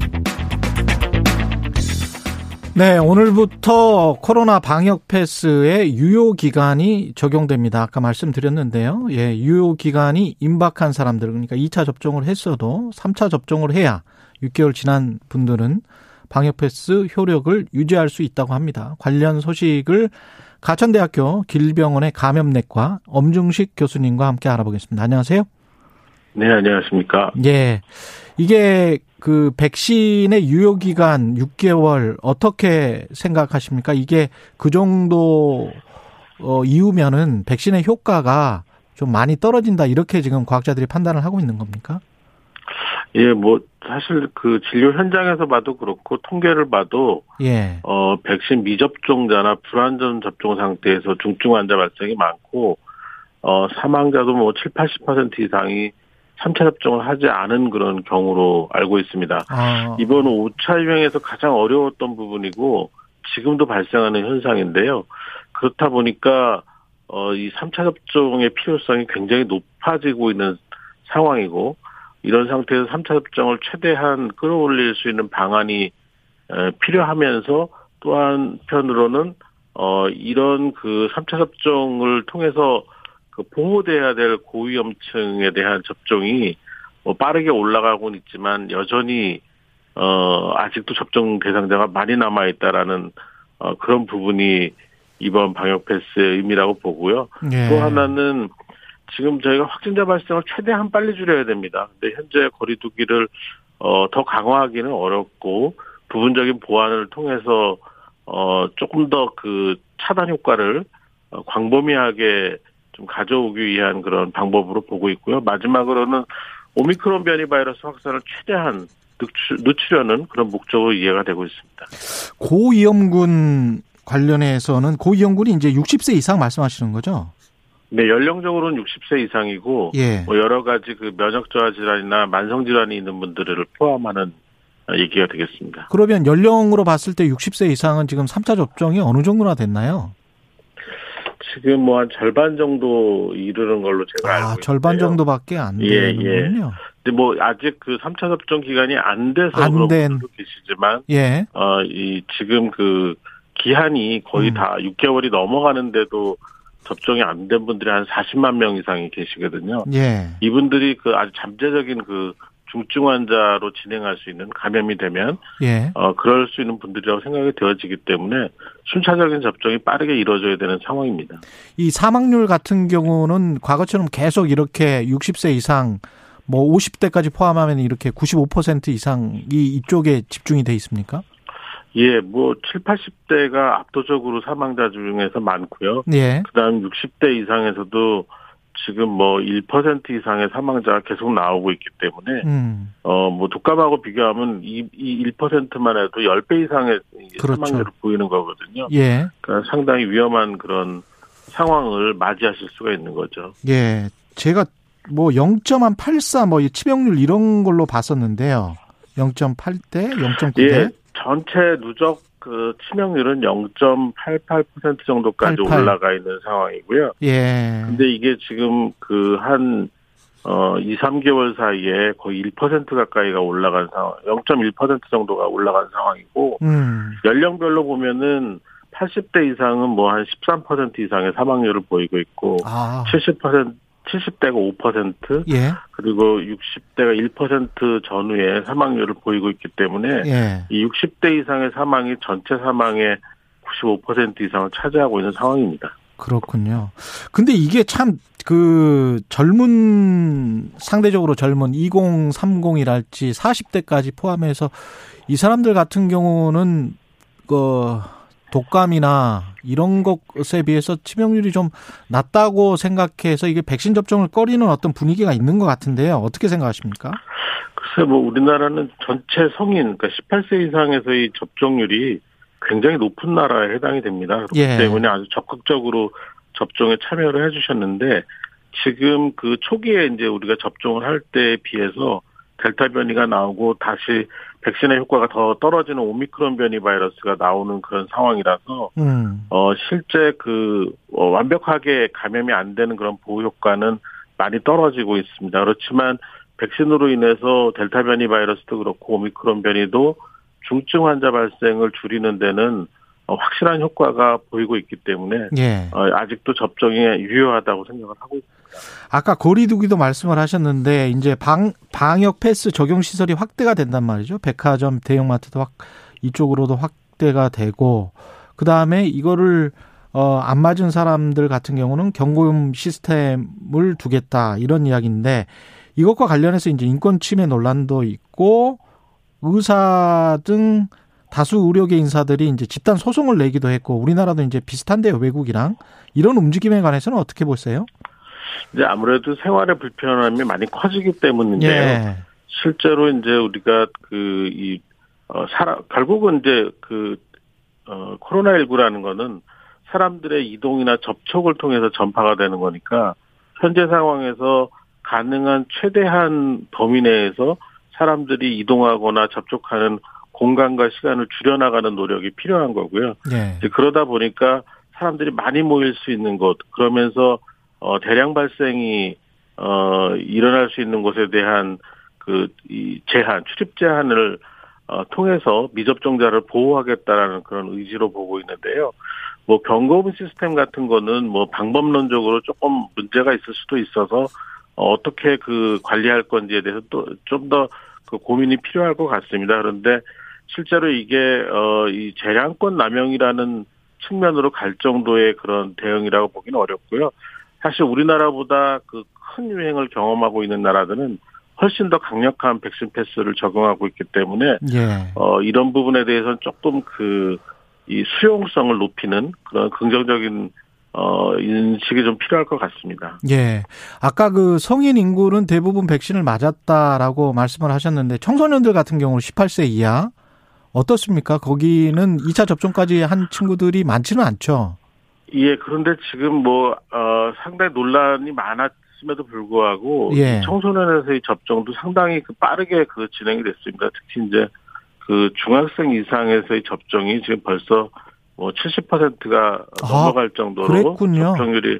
네, 오늘부터 코로나 방역 패스의 유효 기간이 적용됩니다. 아까 말씀드렸는데요. 예, 유효 기간이 임박한 사람들, 그러니까 2차 접종을 했어도 3차 접종을 해야 6개월 지난 분들은 방역 패스 효력을 유지할 수 있다고 합니다. 관련 소식을 가천대학교 길병원의 감염내과 엄중식 교수님과 함께 알아보겠습니다. 안녕하세요. 네, 안녕하십니까. 예. 이게 그 백신의 유효 기간 6개월 어떻게 생각하십니까? 이게 그 정도 어 이후면은 백신의 효과가 좀 많이 떨어진다 이렇게 지금 과학자들이 판단을 하고 있는 겁니까? 예, 뭐, 사실 그 진료 현장에서 봐도 그렇고, 통계를 봐도, 예. 어, 백신 미접종자나 불완전 접종 상태에서 중증 환자 발생이 많고, 어, 사망자도 뭐 7, 80% 이상이 3차 접종을 하지 않은 그런 경우로 알고 있습니다. 아. 이번 5차 유행에서 가장 어려웠던 부분이고, 지금도 발생하는 현상인데요. 그렇다 보니까, 어, 이 3차 접종의 필요성이 굉장히 높아지고 있는 상황이고, 이런 상태에서 3차 접종을 최대한 끌어올릴 수 있는 방안이 에, 필요하면서 또 한편으로는 어 이런 그 3차 접종을 통해서 그 보호돼야 될 고위험층에 대한 접종이 뭐 빠르게 올라가고는 있지만 여전히 어 아직도 접종 대상자가 많이 남아 있다라는 어 그런 부분이 이번 방역 패스의 의미라고 보고요. 예. 또 하나는 지금 저희가 확진자 발생을 최대한 빨리 줄여야 됩니다. 근데 현재 거리두기를 어, 더 강화하기는 어렵고 부분적인 보완을 통해서 어, 조금 더 그 차단 효과를 어, 광범위하게 좀 가져오기 위한 그런 방법으로 보고 있고요. 마지막으로는 오미크론 변이 바이러스 확산을 최대한 늦추, 늦추 려는 그런 목적으로 이해가 되고 있습니다. 고위험군 관련해서는 고위험군이 이제 60세 이상 말씀하시는 거죠? 네, 연령적으로는 60세 이상이고 예. 뭐 여러 가지 그 면역 저하 질환이나 만성 질환이 있는 분들을 포함하는 얘기가 되겠습니다. 그러면 연령으로 봤을 때 60세 이상은 지금 3차 접종이 어느 정도나 됐나요? 지금 뭐 한 절반 정도 이르는 걸로 제가 알고 아, 있는데요. 절반 정도밖에 안 예, 되는군요. 근데 뭐 아직 그 3차 접종 기간이 안 돼서 안 그런 된. 계시지만 예. 어 이 지금 그 기한이 거의 음. 다 6개월이 넘어가는데도 접종이 안 된 분들이 한 40만 명 이상이 계시거든요. 예. 이분들이 그 아주 잠재적인 그 중증 환자로 진행할 수 있는 감염이 되면 예. 어 그럴 수 있는 분들이라고 생각이 되어지기 때문에 순차적인 접종이 빠르게 이루어져야 되는 상황입니다. 이 사망률 같은 경우는 과거처럼 계속 이렇게 60세 이상 뭐 50대까지 포함하면 이렇게 95% 이상이 이쪽에 집중이 돼 있습니까? 예, 뭐 7, 80대가 압도적으로 사망자 중에서 많고요. 예. 그다음 60대 이상에서도 지금 뭐 1% 이상의 사망자가 계속 나오고 있기 때문에 음. 어뭐 독감하고 비교하면 이, 이 1%만 해도 10배 이상의 그렇죠. 사망자를 보이는 거거든요. 예. 그러니까 상당히 위험한 그런 상황을 맞이하실 수가 있는 거죠. 예. 제가 뭐 0.84, 뭐 치명률 이런 걸로 봤었는데요. 0.8대, 0.9대. 예, 전체 누적 그 치명률은 0.88% 정도까지 88. 올라가 있는 상황이고요. 예. 근데 이게 지금 그한 어, 2, 3개월 사이에 거의 1% 가까이가 올라간 상황, 0.1% 정도가 올라간 상황이고, 음. 연령별로 보면은 80대 이상은 뭐 한 13% 이상의 사망률을 보이고 있고, 아. 70%, 70대가 5%, 예. 그리고 60대가 1% 전후의 사망률을 보이고 있기 때문에, 예. 이 60대 이상의 사망이 전체 사망의 95% 이상을 차지하고 있는 상황입니다. 그렇군요. 근데 이게 참 그 젊은 상대적으로 젊은 2030이랄지 40대까지 포함해서 이 사람들 같은 경우는 그 독감이나 이런 것에 비해서 치명률이 좀 낮다고 생각해서 이게 백신 접종을 꺼리는 어떤 분위기가 있는 것 같은데요. 어떻게 생각하십니까? 글쎄, 뭐, 우리나라는 전체 성인, 그러니까 18세 이상에서의 접종률이 굉장히 높은 나라에 해당이 됩니다. 그렇기 예. 때문에 아주 적극적으로 접종에 참여를 해주셨는데, 지금 그 초기에 이제 우리가 접종을 할 때에 비해서 델타 변이가 나오고 다시 백신의 효과가 더 떨어지는 오미크론 변이 바이러스가 나오는 그런 상황이라서, 음. 어, 실제 그, 어, 완벽하게 감염이 안 되는 그런 보호 효과는 많이 떨어지고 있습니다. 그렇지만 백신으로 인해서 델타 변이 바이러스도 그렇고 오미크론 변이도 중증 환자 발생을 줄이는 데는 어, 확실한 효과가 보이고 있기 때문에 예. 어, 아직도 접종이 유효하다고 생각을 하고 있습니다. 아까 거리두기도 말씀을 하셨는데 이제 방 방역 패스 적용 시설이 확대가 된단 말이죠. 백화점, 대형마트도 확 이쪽으로도 확대가 되고 그 다음에 이거를 어, 안 맞은 사람들 같은 경우는 경고음 시스템을 두겠다 이런 이야기인데 이것과 관련해서 이제 인권 침해 논란도 있고 의사 등 다수 의료계 인사들이 이제 집단 소송을 내기도 했고 우리나라도 이제 비슷한데요 외국이랑 이런 움직임에 관해서는 어떻게 보세요? 이제 아무래도 생활의 불편함이 많이 커지기 때문인데요. 예. 실제로 이제 우리가 그, 이, 어, 사람, 결국은 이제 그, 어, 코로나19라는 거는 사람들의 이동이나 접촉을 통해서 전파가 되는 거니까 현재 상황에서 가능한 최대한 범위 내에서 사람들이 이동하거나 접촉하는 공간과 시간을 줄여나가는 노력이 필요한 거고요. 예. 이제 그러다 보니까 사람들이 많이 모일 수 있는 곳, 그러면서 어 대량 발생이 어 일어날 수 있는 곳에 대한 그 이 제한, 출입 제한을 어 통해서 미접종자를 보호하겠다라는 그런 의지로 보고 있는데요. 뭐 경고음 시스템 같은 거는 뭐 방법론적으로 조금 문제가 있을 수도 있어서 어, 어떻게 그 관리할 건지에 대해서 또 좀 더 그 고민이 필요할 것 같습니다. 그런데 실제로 이게 어 이 재량권 남용이라는 측면으로 갈 정도의 그런 대응이라고 보기는 어렵고요. 사실 우리나라보다 그 큰 유행을 경험하고 있는 나라들은 훨씬 더 강력한 백신 패스를 적용하고 있기 때문에 예. 어 이런 부분에 대해서는 조금 그 이 수용성을 높이는 그런 긍정적인 어 인식이 좀 필요할 것 같습니다. 예. 아까 그 성인 인구는 대부분 백신을 맞았다라고 말씀을 하셨는데 청소년들 같은 경우는 18세 이하 어떻습니까? 거기는 2차 접종까지 한 친구들이 많지는 않죠. 예, 그런데 지금 뭐, 어, 상당히 논란이 많았음에도 불구하고, 예. 이 청소년에서의 접종도 상당히 그 빠르게 그 진행이 됐습니다. 특히 이제 그 중학생 이상에서의 접종이 지금 벌써 뭐 70%가 아, 넘어갈 정도로 그랬군요. 접종률이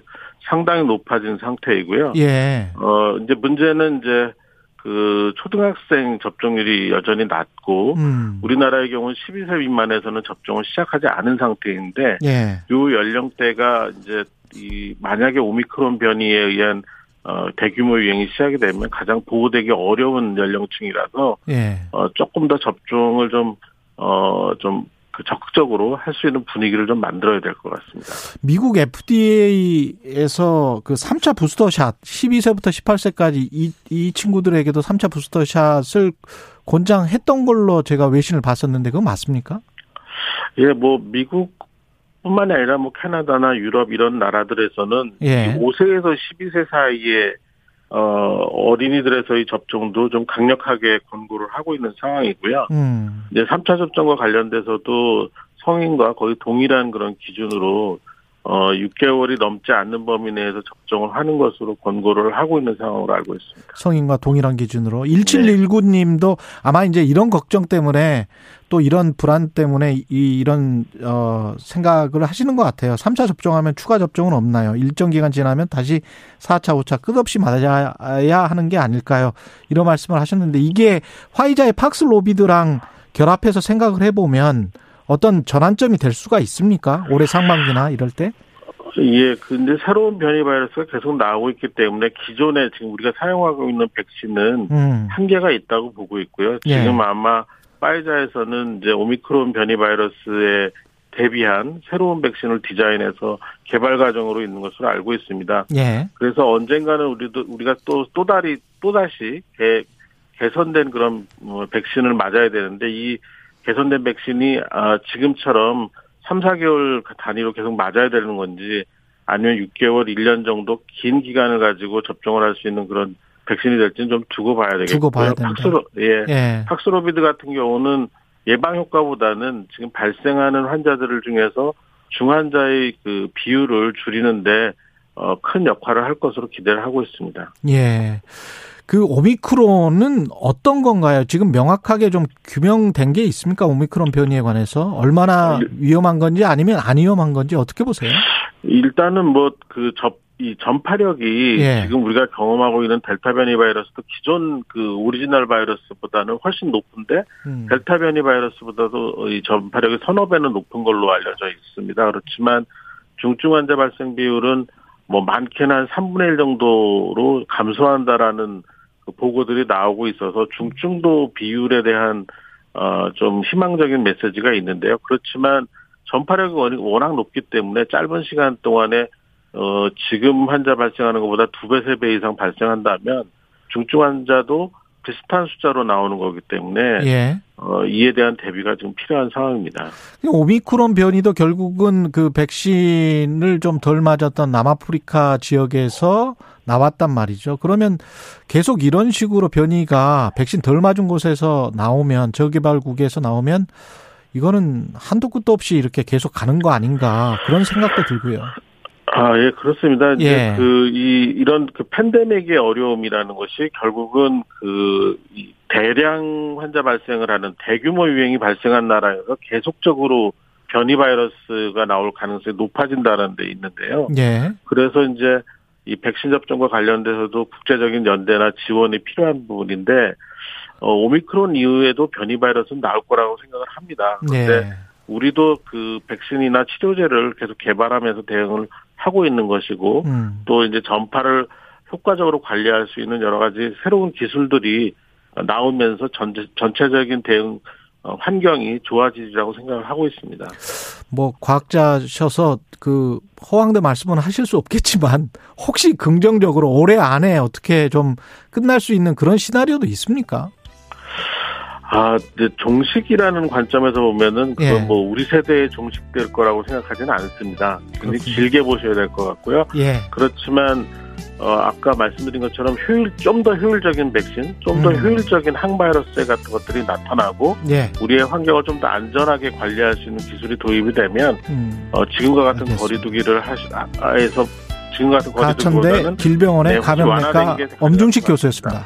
상당히 높아진 상태이고요. 예. 어, 이제 문제는 이제 그 초등학생 접종률이 여전히 낮고, 음. 우리나라의 경우는 12세 미만에서는 접종을 시작하지 않은 상태인데, 예. 요 연령대가 이제 이 만약에 오미크론 변이에 의한 어 대규모 유행이 시작이 되면 가장 보호되기 어려운 연령층이라서 예. 어 조금 더 접종을 좀 어 좀 그 적극적으로 할 수 있는 분위기를 좀 만들어야 될 것 같습니다. 미국 FDA에서 그 3차 부스터샷 12세부터 18세까지 이, 이 친구들에게도 3차 부스터샷을 권장했던 걸로 제가 외신을 봤었는데 그건 맞습니까? 예, 뭐 미국 뿐만이 아니라 뭐 캐나다나 유럽 이런 나라들에서는 예. 5세에서 12세 사이에 어 어린이들에서의 접종도 좀 강력하게 권고를 하고 있는 상황이고요. 음. 이제 3차 접종과 관련돼서도 성인과 거의 동일한 그런 기준으로 어 6개월이 넘지 않는 범위 내에서 접종을 하는 것으로 권고를 하고 있는 상황으로 알고 있습니다. 성인과 동일한 기준으로 1719님도 아마 이제 이런 걱정 때문에 또 이런 불안 때문에 이 이런 어 생각을 하시는 것 같아요. 3차 접종하면 추가 접종은 없나요? 일정 기간 지나면 다시 4차, 5차 끝없이 맞아야 하는 게 아닐까요? 이런 말씀을 하셨는데 이게 화이자의 팍스로비드랑 결합해서 생각을 해보면 어떤 전환점이 될 수가 있습니까? 올해 상반기나 이럴 때? 예, 근데 새로운 변이 바이러스가 계속 나오고 있기 때문에 기존에 지금 우리가 사용하고 있는 백신은 음. 한계가 있다고 보고 있고요. 예. 지금 아마 파이자에서는 이제 오미크론 변이 바이러스에 대비한 새로운 백신을 디자인해서 개발 과정으로 있는 것으로 알고 있습니다. 예. 그래서 언젠가는 우리도 우리가 또 또다리 또 다시 개, 개선된 그런 뭐 백신을 맞아야 되는데 이 개선된 백신이 아, 지금처럼 3, 4개월 단위로 계속 맞아야 되는 건지 아니면 6개월, 1년 정도 긴 기간을 가지고 접종을 할 수 있는 그런 백신이 될지는 좀 두고 봐야 되겠고요. 두고 봐야 된다. 팍스로, 예. 예. 팍스로비드 같은 경우는 예방 효과보다는 지금 발생하는 환자들을 중에서 중환자의 그 비율을 줄이는데 어, 큰 역할을 할 것으로 기대를 하고 있습니다. 예. 그 오미크론은 어떤 건가요? 지금 명확하게 좀 규명된 게 있습니까? 오미크론 변이에 관해서 얼마나 위험한 건지 아니면 안 위험한 건지 어떻게 보세요? 일단은 뭐그접 이 전파력이 예. 지금 우리가 경험하고 있는 델타 변이 바이러스도 기존 그 오리지널 바이러스보다는 훨씬 높은데 음. 델타 변이 바이러스보다도 이 전파력이 서너 배는 높은 걸로 알려져 있습니다. 그렇지만 중증 환자 발생 비율은 뭐 많게는 한 3분의 1 정도로 감소한다라는 그 보고들이 나오고 있어서 중증도 비율에 대한 어 좀 희망적인 메시지가 있는데요. 그렇지만 전파력이 워낙- 워낙 높기 때문에 짧은 시간 동안에 어 지금 환자 발생하는 것보다 두 배, 세 배 이상 발생한다면 중증 환자도 비슷한 숫자로 나오는 거기 때문에 예. 어, 이에 대한 대비가 지금 필요한 상황입니다. 오미크론 변이도 결국은 그 백신을 좀 덜 맞았던 남아프리카 지역에서 나왔단 말이죠. 그러면 계속 이런 식으로 변이가 백신 덜 맞은 곳에서 나오면 저개발국에서 나오면 이거는 한도 끝도 없이 이렇게 계속 가는 거 아닌가 그런 생각도 들고요. 아, 예, 그렇습니다. 이제 예. 그, 이, 이런 그 팬데믹의 어려움이라는 것이 결국은 그, 이 대량 환자 발생을 하는 대규모 유행이 발생한 나라에서 계속적으로 변이 바이러스가 나올 가능성이 높아진다는 데 있는데요. 예. 그래서 이제 이 백신 접종과 관련돼서도 국제적인 연대나 지원이 필요한 부분인데, 어, 오미크론 이후에도 변이 바이러스는 나올 거라고 생각을 합니다. 그런데 네. 우리도 그 백신이나 치료제를 계속 개발하면서 대응을 하고 있는 것이고 음. 또 이제 전파를 효과적으로 관리할 수 있는 여러 가지 새로운 기술들이 나오면서 전체, 전체적인 대응 어, 환경이 좋아지리라고 생각을 하고 있습니다. 뭐 과학자셔서 그 허황된 말씀은 하실 수 없겠지만 혹시 긍정적으로 올해 안에 어떻게 좀 끝날 수 있는 그런 시나리오도 있습니까? 아, 근데 종식이라는 관점에서 보면은 그건 예. 뭐 우리 세대에 종식될 거라고 생각하지는 않습니다. 그렇군요. 길게 보셔야 될 것 같고요. 예. 그렇지만 어, 아까 말씀드린 것처럼 효율 좀 더 효율적인 백신, 좀더 음. 효율적인 항바이러스 같은 것들이 나타나고 예. 우리의 환경을 좀 더 안전하게 관리할 수 있는 기술이 도입이 되면 음. 어, 지금과 같은 알겠습니다. 거리두기를 하시, 아, 아에서 지금 같은 가천대 거리두기보다는 길병원의 네, 감염내과 엄중식 교수였습니다.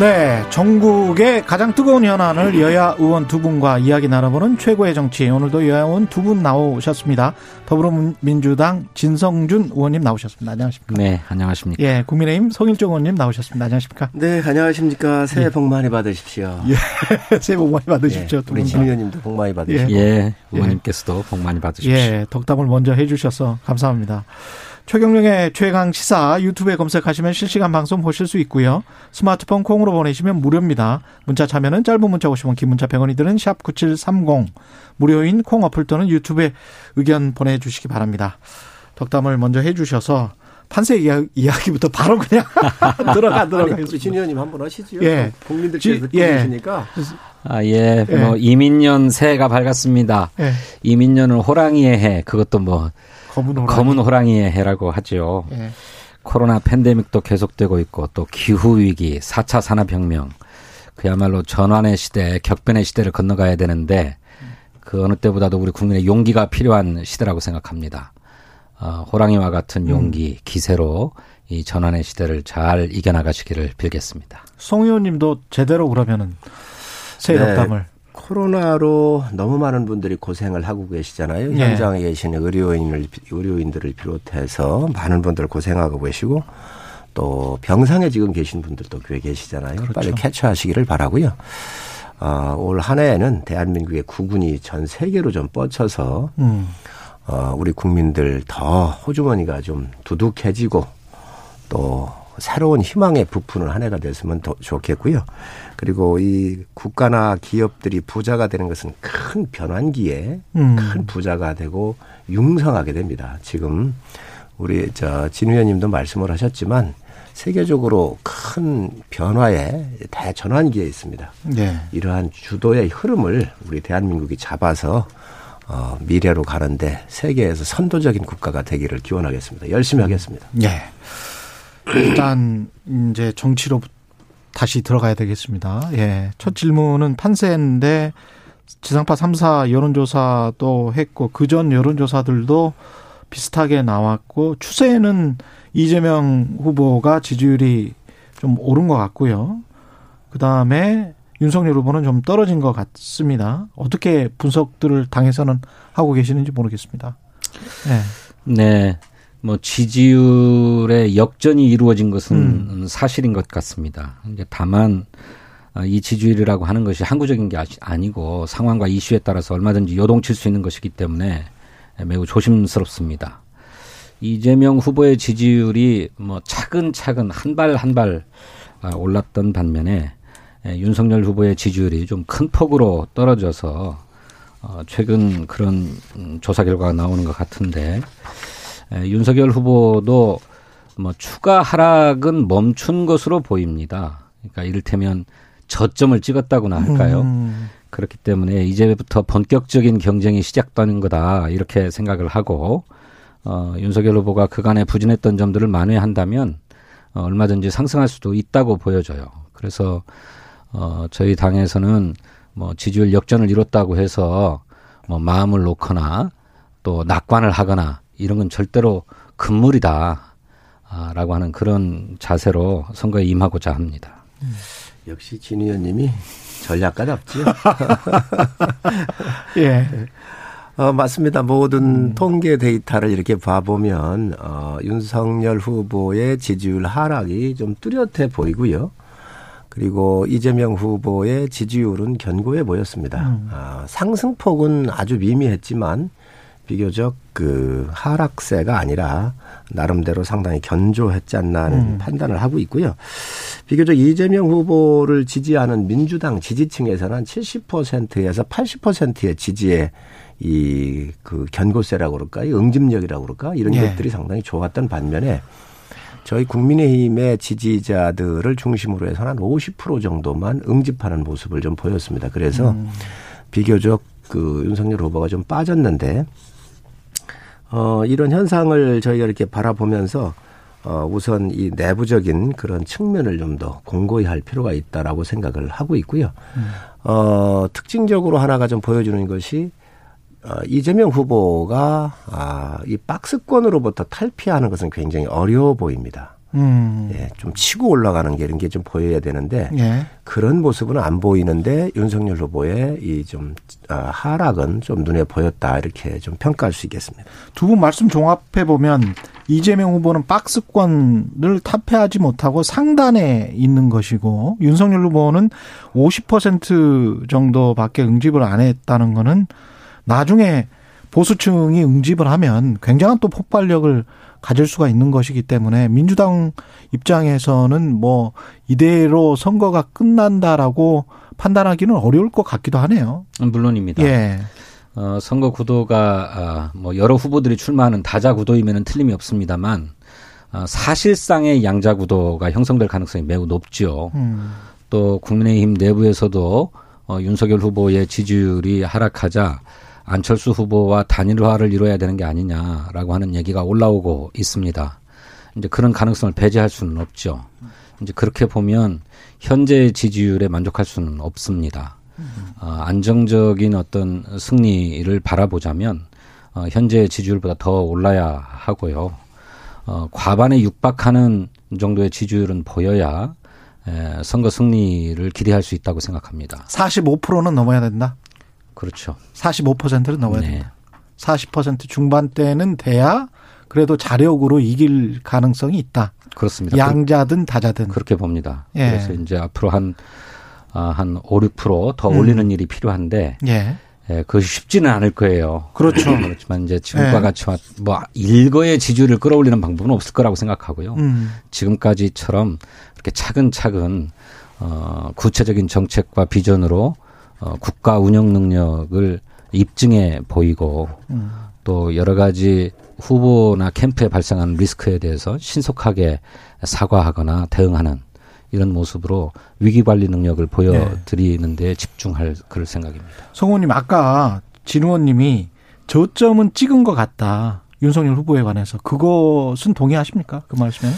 네, 전국의 가장 뜨거운 현안을 여야 의원 두 분과 이야기 나눠보는 최고의 정치. 오늘도 여야 의원 두 분 나오셨습니다. 더불어민주당 진성준 의원님 나오셨습니다. 안녕하십니까? 네, 안녕하십니까. 예, 국민의힘 송일종 의원님 나오셨습니다. 안녕하십니까? 네, 안녕하십니까. 새해 복 많이 받으십시오. 예, 새해 복 많이 받으십시오. 예, 두 우리 분진 다. 의원님도 복 많이 받으십시오. 예, 의원님께서도 복 많이 받으십시오. 예, 덕담을 먼저 해주셔서 감사합니다. 최경령의 최강 시사 유튜브에 검색하시면 실시간 방송 보실 수 있고요. 스마트폰 콩으로 보내시면 무료입니다. 문자 참여는 짧은 문자 50원, 긴 문자 100원이 드는 샵 9730. 무료인 콩 어플 또는 유튜브에 의견 보내주시기 바랍니다. 덕담을 먼저 해주셔서 판세 이야기부터 바로 그냥 들어가도록 하겠습니다. 진 의원님 한번 하시죠. 예. 국민들께서 듣고 예. 아, 예. 예. 뭐, 이민년 새해가 밝았습니다. 예. 이민년은 호랑이의 해. 그것도 뭐, 검은 호랑이. 검은 호랑이의 해라고 하죠. 예. 코로나 팬데믹도 계속되고 있고, 또 기후 위기, 4차 산업 혁명, 그야말로 전환의 시대, 격변의 시대를 건너가야 되는데, 그 어느 때보다도 우리 국민의 용기가 필요한 시대라고 생각합니다. 어, 호랑이와 같은 용기, 기세로 이 전환의 시대를 잘 이겨나가시기를 빌겠습니다. 송 의원님도 제대로 그러면은 새해 네. 덕담을. 코로나로 너무 많은 분들이 고생을 하고 계시잖아요. 예. 현장에 계신 의료인을 의료인들을 비롯해서 많은 분들 고생하고 계시고 또 병상에 지금 계신 분들도 꽤 계시잖아요. 그렇죠. 빨리 캐치하시기를 바라고요. 어, 올 한 해에는 대한민국의 국군이 전 세계로 좀 뻗쳐서 음. 어, 우리 국민들 더 호주머니가 좀 두둑해지고 또 새로운 희망의 부푸는 한 해가 됐으면 더 좋겠고요. 그리고 이 국가나 기업들이 부자가 되는 것은 큰 변환기에 음. 큰 부자가 되고 융성하게 됩니다. 지금 우리 저진 의원님도 말씀을 하셨지만 세계적으로 큰 변화의 대전환기에 있습니다. 예. 이러한 주도의 흐름을 우리 대한민국이 잡아서 어, 미래로 가는데 세계에서 선도적인 국가가 되기를 기원하겠습니다. 열심히 하겠습니다. 예. 일단 이제 정치로 다시 들어가야 되겠습니다. 예. 첫 질문은 판세인데 지상파 3사 여론조사도 했고 그 전 여론조사들도 비슷하게 나왔고 추세는 이재명 후보가 지지율이 좀 오른 것 같고요. 그 다음에 윤석열 후보는 좀 떨어진 것 같습니다. 어떻게 분석들을 당에서는 하고 계시는지 모르겠습니다. 예. 네. 뭐 지지율의 역전이 이루어진 것은 사실인 것 같습니다. 이제 다만 아, 이 지지율이라고 하는 것이 항구적인 게 아니고 상황과 이슈에 따라서 얼마든지 요동칠 수 있는 것이기 때문에 매우 조심스럽습니다. 이재명 후보의 지지율이 뭐 차근차근 한 발 한발 아, 올랐던 반면에 에, 윤석열 후보의 지지율이 좀 큰 폭으로 떨어져서 어, 최근 그런 음, 조사 결과가 나오는 것 같은데 에, 윤석열 후보도 뭐 추가 하락은 멈춘 것으로 보입니다. 그러니까 이를테면 저점을 찍었다고나 할까요? 음. 그렇기 때문에 이제부터 본격적인 경쟁이 시작되는 거다 이렇게 생각을 하고 어, 윤석열 후보가 그간에 부진했던 점들을 만회한다면 어, 얼마 든지 상승할 수도 있다고 보여져요. 그래서 어, 저희 당에서는 뭐 지지율 역전을 이뤘다고 해서 뭐 마음을 놓거나 또 낙관을 하거나 이런 건 절대로 금물이다. 아, 라고 하는 그런 자세로 선거에 임하고자 합니다. 역시 진 의원님이 전략가답지요. 예. 어, 맞습니다. 모든 통계 데이터를 이렇게 봐보면 어, 윤석열 후보의 지지율 하락이 좀 뚜렷해 보이고요. 그리고 이재명 후보의 지지율은 견고해 보였습니다. 아, 상승폭은 아주 미미했지만 비교적 그 하락세가 아니라 나름대로 상당히 견조했지 않나 하는 판단을 하고 있고요. 비교적 이재명 후보를 지지하는 민주당 지지층에서는 한 70%에서 80%의 지지에 이 그 견고세라고 그럴까요? 응집력이라고 그럴까? 이런 예. 것들이 상당히 좋았던 반면에 저희 국민의힘의 지지자들을 중심으로 해서 한50% 정도만 응집하는 모습을 좀 보였습니다. 그래서 비교적 그 윤석열 후보가 좀 빠졌는데 어 이런 현상을 저희가 이렇게 바라보면서 어 우선 이 내부적인 그런 측면을 좀 더 공고히 할 필요가 있다라고 생각을 하고 있고요. 어 특징적으로 하나가 좀 보여주는 것이 어, 이재명 후보가 아, 이 박스권으로부터 탈피하는 것은 굉장히 어려워 보입니다. 음. 예, 좀 치고 올라가는 게 이런 게 좀 보여야 되는데 예. 그런 모습은 안 보이는데 윤석열 후보의 이 좀 하락은 좀 눈에 보였다 이렇게 좀 평가할 수 있겠습니다. 두 분 말씀 종합해 보면 이재명 후보는 박스권을 타패하지 못하고 상단에 있는 것이고 윤석열 후보는 50% 정도밖에 응집을 안 했다는 거는 나중에 보수층이 응집을 하면 굉장한 또 폭발력을 가질 수가 있는 것이기 때문에 민주당 입장에서는 뭐 이대로 선거가 끝난다라고 판단하기는 어려울 것 같기도 하네요. 물론입니다. 예. 어, 선거 구도가 아, 뭐 여러 후보들이 출마하는 다자 구도이면은 틀림이 없습니다만 어, 사실상의 양자 구도가 형성될 가능성이 매우 높죠. 음. 또 국민의힘 내부에서도 어, 윤석열 후보의 지지율이 하락하자 안철수 후보와 단일화를 이뤄야 되는 게 아니냐라고 하는 얘기가 올라오고 있습니다. 이제 그런 가능성을 배제할 수는 없죠. 이제 그렇게 보면 현재 지지율에 만족할 수는 없습니다. 어, 안정적인 어떤 승리를 바라보자면 어, 현재 지지율보다 더 올라야 하고요. 어, 과반에 육박하는 정도의 지지율은 보여야 에, 선거 승리를 기대할 수 있다고 생각합니다. 45%는 넘어야 된다. 그렇죠. 45%는 넘어야 네. 된다. 40% 중반대는 돼야 그래도 자력으로 이길 가능성이 있다. 그렇습니다. 양자든 다자든. 그렇게 봅니다. 예. 그래서 이제 앞으로 한, 아, 한 5, 6%더 음. 올리는 일이 필요한데, 예. 예, 그것이 쉽지는 않을 거예요. 그렇죠. 그렇지만 이제 지금과 예. 같이 뭐 일거의 지지율을 끌어올리는 방법은 없을 거라고 생각하고요. 음. 지금까지처럼 이렇게 차근차근 어 구체적인 정책과 비전으로 어 국가 운영 능력을 입증해 보이고 음. 또 여러 가지 후보나 캠프에 발생하는 리스크에 대해서 신속하게 사과하거나 대응하는 이런 모습으로 위기 관리 능력을 보여드리는 데 집중할 그럴 생각입니다. 성 의원님 아까 진 의원님이 저점은 찍은 것 같다. 윤석열 후보에 관해서 그것은 동의하십니까? 그 말씀에?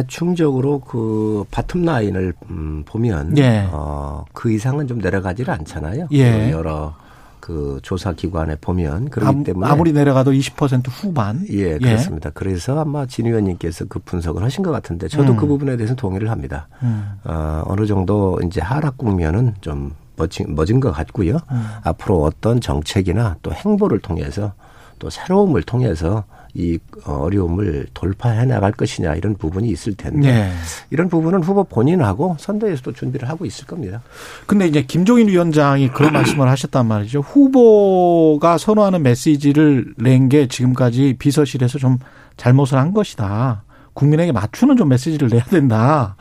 대체적으로 그 bottom line을 음, 보면 예. 어, 그 이상은 좀 내려가지를 않잖아요. 예. 그 여러 그 조사 기관에 보면 그렇기 아무- 때문에 아무리 내려가도 20% 후반. 예, 그렇습니다. 그래서 아마 진 의원님께서 그 분석을 하신 것 같은데 저도 음. 그 부분에 대해서 동의를 합니다. 음. 어, 어느 정도 이제 하락 국면은 좀 멋진, 멋진 것 같고요. 음. 앞으로 어떤 정책이나 또 행보를 통해서 또 새로움을 통해서 이 어려움을 돌파해 나갈 것이냐 이런 부분이 있을 텐데 예. 이런 부분은 후보 본인하고 선대에서도 준비를 하고 있을 겁니다. 근데 이제 김종인 위원장이 그런 말씀을 하셨단 말이죠. 후보가 선호하는 메시지를 낸 게 지금까지 비서실에서 좀 잘못을 한 것이다. 국민에게 맞추는 좀 메시지를 내야 된다.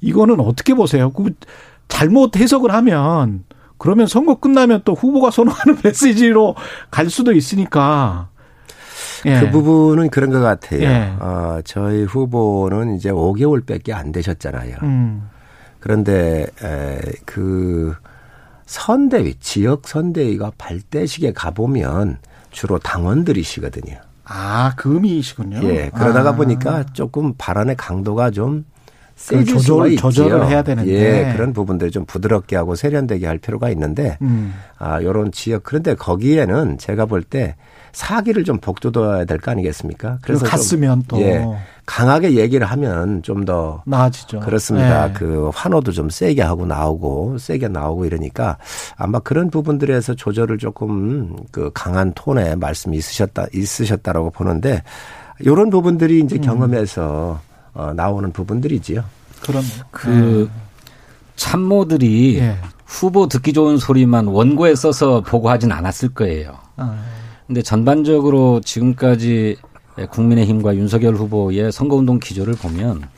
이거는 어떻게 보세요? 그 잘못 해석을 하면 그러면 선거 끝나면 또 후보가 선호하는 메시지로 갈 수도 있으니까. 예. 그 부분은 그런 것 같아요. 예. 어, 저희 후보는 이제 5개월밖에 안 되셨잖아요. 음. 그런데 에, 그 선대위 지역 선대위가 발대식에 가보면 주로 당원들이시거든요. 아, 금이시군요. 예, 그러다가 아. 보니까 조금 발언의 강도가 좀 세질 조절-. 조절을 해야 되는데. 예, 그런 부분들을 좀 부드럽게 하고 세련되게 할 필요가 있는데 음. 아, 요런 지역 그런데 거기에는 제가 볼 때 사기를 좀 복돋아야 될 거 아니겠습니까? 그래서 좀, 갔으면 또 예, 강하게 얘기를 하면 좀 더 나아지죠. 그렇습니다. 예. 그 환호도 좀 세게 하고 나오고 세게 나오고 이러니까 아마 그런 부분들에서 조절을 조금 그 강한 톤의 말씀이 있으셨다 있으셨다라고 보는데 요런 부분들이 음. 이제 경험에서 어, 나오는 부분들이지요. 그런 그 참모들이 예. 후보 듣기 좋은 소리만 원고에 써서 보고하진 않았을 거예요. 아, 근데 전반적으로 지금까지 국민의힘과 윤석열 후보의 선거운동 기조를 보면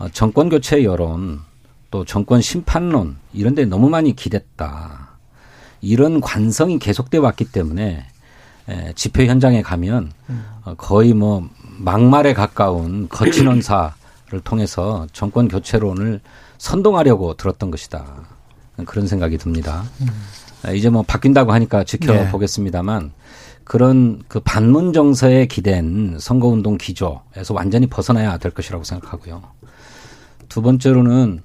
어, 정권 교체 여론 또 정권 심판론 이런 데 너무 많이 기댔다. 이런 관성이 계속돼 왔기 때문에 에, 집회 현장에 가면 어, 거의 뭐 막말에 가까운 거친 언사를 통해서 정권 교체론을 선동하려고 들었던 것이다. 그런 생각이 듭니다. 에, 이제 뭐 바뀐다고 하니까 지켜보겠습니다만 그런 그 반문 정서에 기댄 선거운동 기조에서 완전히 벗어나야 될 것이라고 생각하고요. 두 번째로는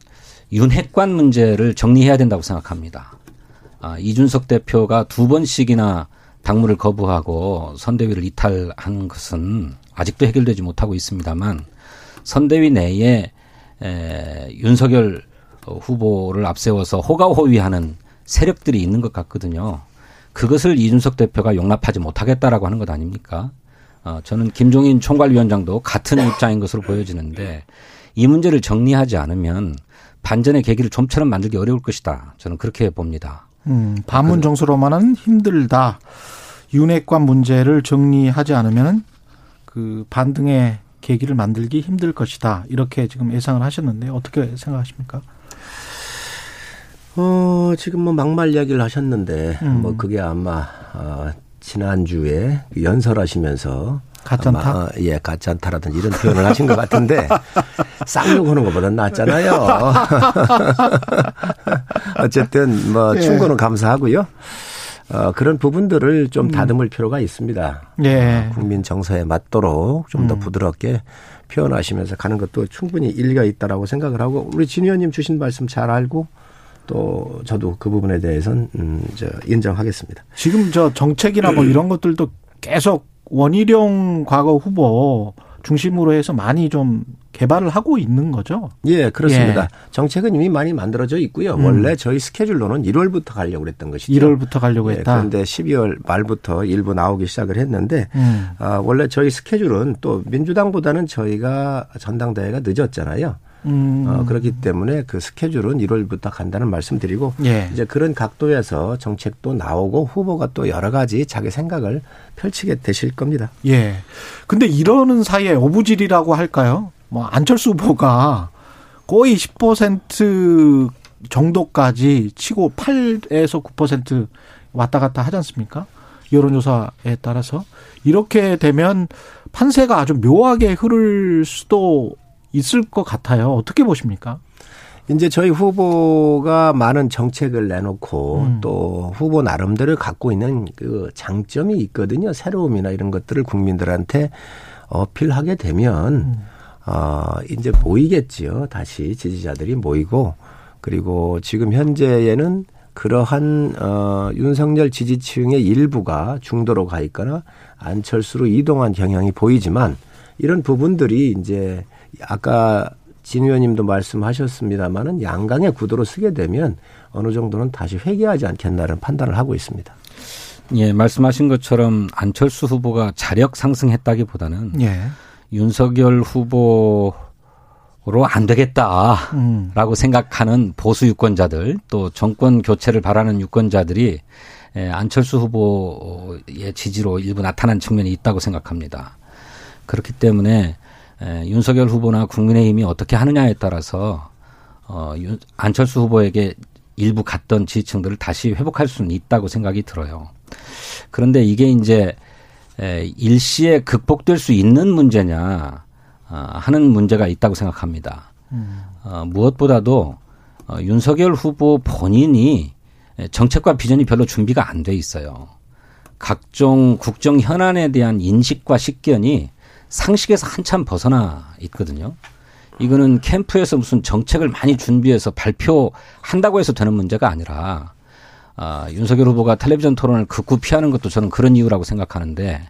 윤핵관 문제를 정리해야 된다고 생각합니다. 아, 이준석 대표가 두 번씩이나 당무를 거부하고 선대위를 이탈한 것은 아직도 해결되지 못하고 있습니다만 선대위 내에 에, 윤석열 후보를 앞세워서 호가호위하는 세력들이 있는 것 같거든요. 그것을 이준석 대표가 용납하지 못하겠다라고 하는 것 아닙니까? 어, 저는 김종인 총괄위원장도 같은 입장인 것으로 보여지는데 이 문제를 정리하지 않으면 반전의 계기를 좀처럼 만들기 어려울 것이다. 저는 그렇게 봅니다. 음, 반문 정서로만은 힘들다. 윤핵관 문제를 정리하지 않으면 그 반등의 계기를 만들기 힘들 것이다. 이렇게 지금 예상을 하셨는데 어떻게 생각하십니까? 어, 지금 뭐 막말 이야기를 하셨는데, 음. 뭐 그게 아마, 어, 지난주에 연설하시면서 가짠타? 아마, 어, 예, 가짠타라든지 이런 표현을 하신 것 같은데, 쌍욕하는 것보다 낫잖아요. 어쨌든, 뭐, 예. 충고는 감사하고요. 어, 그런 부분들을 좀 다듬을 필요가 있습니다. 예. 어, 국민 정서에 맞도록 좀더 음. 부드럽게 표현하시면서 가는 것도 충분히 일리가 있다라고 생각을 하고, 우리 진 의원님 주신 말씀 잘 알고, 또 저도 그 부분에 대해서는 음, 저 인정하겠습니다. 지금 저 정책이나 뭐 이런 것들도 계속 원희룡 과거 후보 중심으로 해서 많이 좀 개발을 하고 있는 거죠. 예, 그렇습니다. 예. 정책은 이미 많이 만들어져 있고요. 음. 원래 저희 스케줄로는 1월부터 가려고 그랬던 것이죠. 1월부터 가려고 예, 했다. 그런데 12월 말부터 일부 나오기 시작을 했는데 음. 아, 원래 저희 스케줄은 또 민주당보다는 저희가 전당대회가 늦었잖아요. 음. 어, 그렇기 때문에 그 스케줄은 1월부터 간다는 말씀드리고 예. 이제 그런 각도에서 정책도 나오고 후보가 또 여러 가지 자기 생각을 펼치게 되실 겁니다. 예. 근데 이러는 사이에 오부질이라고 할까요? 뭐 안철수 후보가 거의 10% 정도까지 치고 8에서 9% 왔다 갔다 하지 않습니까? 여론조사에 따라서 이렇게 되면 판세가 아주 묘하게 흐를 수도 있을 것 같아요. 어떻게 보십니까? 이제 저희 후보가 많은 정책을 내놓고 음. 또 후보 나름대로 갖고 있는 그 장점이 있거든요. 새로움이나 이런 것들을 국민들한테 어필하게 되면 음. 어 이제 모이겠지요. 다시 지지자들이 모이고 그리고 지금 현재에는 그러한 어 윤석열 지지층의 일부가 중도로 가 있거나 안철수로 이동한 경향이 보이지만 이런 부분들이 이제 아까 진 의원님도 말씀하셨습니다마는 양강의 구도로 쓰게 되면 어느 정도는 다시 회귀하지 않겠나는 판단을 하고 있습니다. 예, 말씀하신 것처럼 안철수 후보가 자력 상승했다기보다는 예. 윤석열 후보 로 안 되겠다라고 음. 생각하는 보수 유권자들 또 정권 교체를 바라는 유권자들이 예, 안철수 후보의 지지로 일부 나타난 측면이 있다고 생각합니다. 그렇기 때문에 에, 윤석열 후보나 국민의힘이 어떻게 하느냐에 따라서 어, 윤, 안철수 후보에게 일부 갔던 지지층들을 다시 회복할 수는 있다고 생각이 들어요. 그런데 이게 이제 에, 일시에 극복될 수 있는 문제냐 어, 하는 문제가 있다고 생각합니다. 어, 무엇보다도 어, 윤석열 후보 본인이 정책과 비전이 별로 준비가 안 돼 있어요. 각종 국정 현안에 대한 인식과 식견이 상식에서 한참 벗어나 있거든요. 이거는 캠프에서 무슨 정책을 많이 준비해서 발표한다고 해서 되는 문제가 아니라 아, 윤석열 후보가 텔레비전 토론을 극구 피하는 것도 저는 그런 이유라고 생각하는데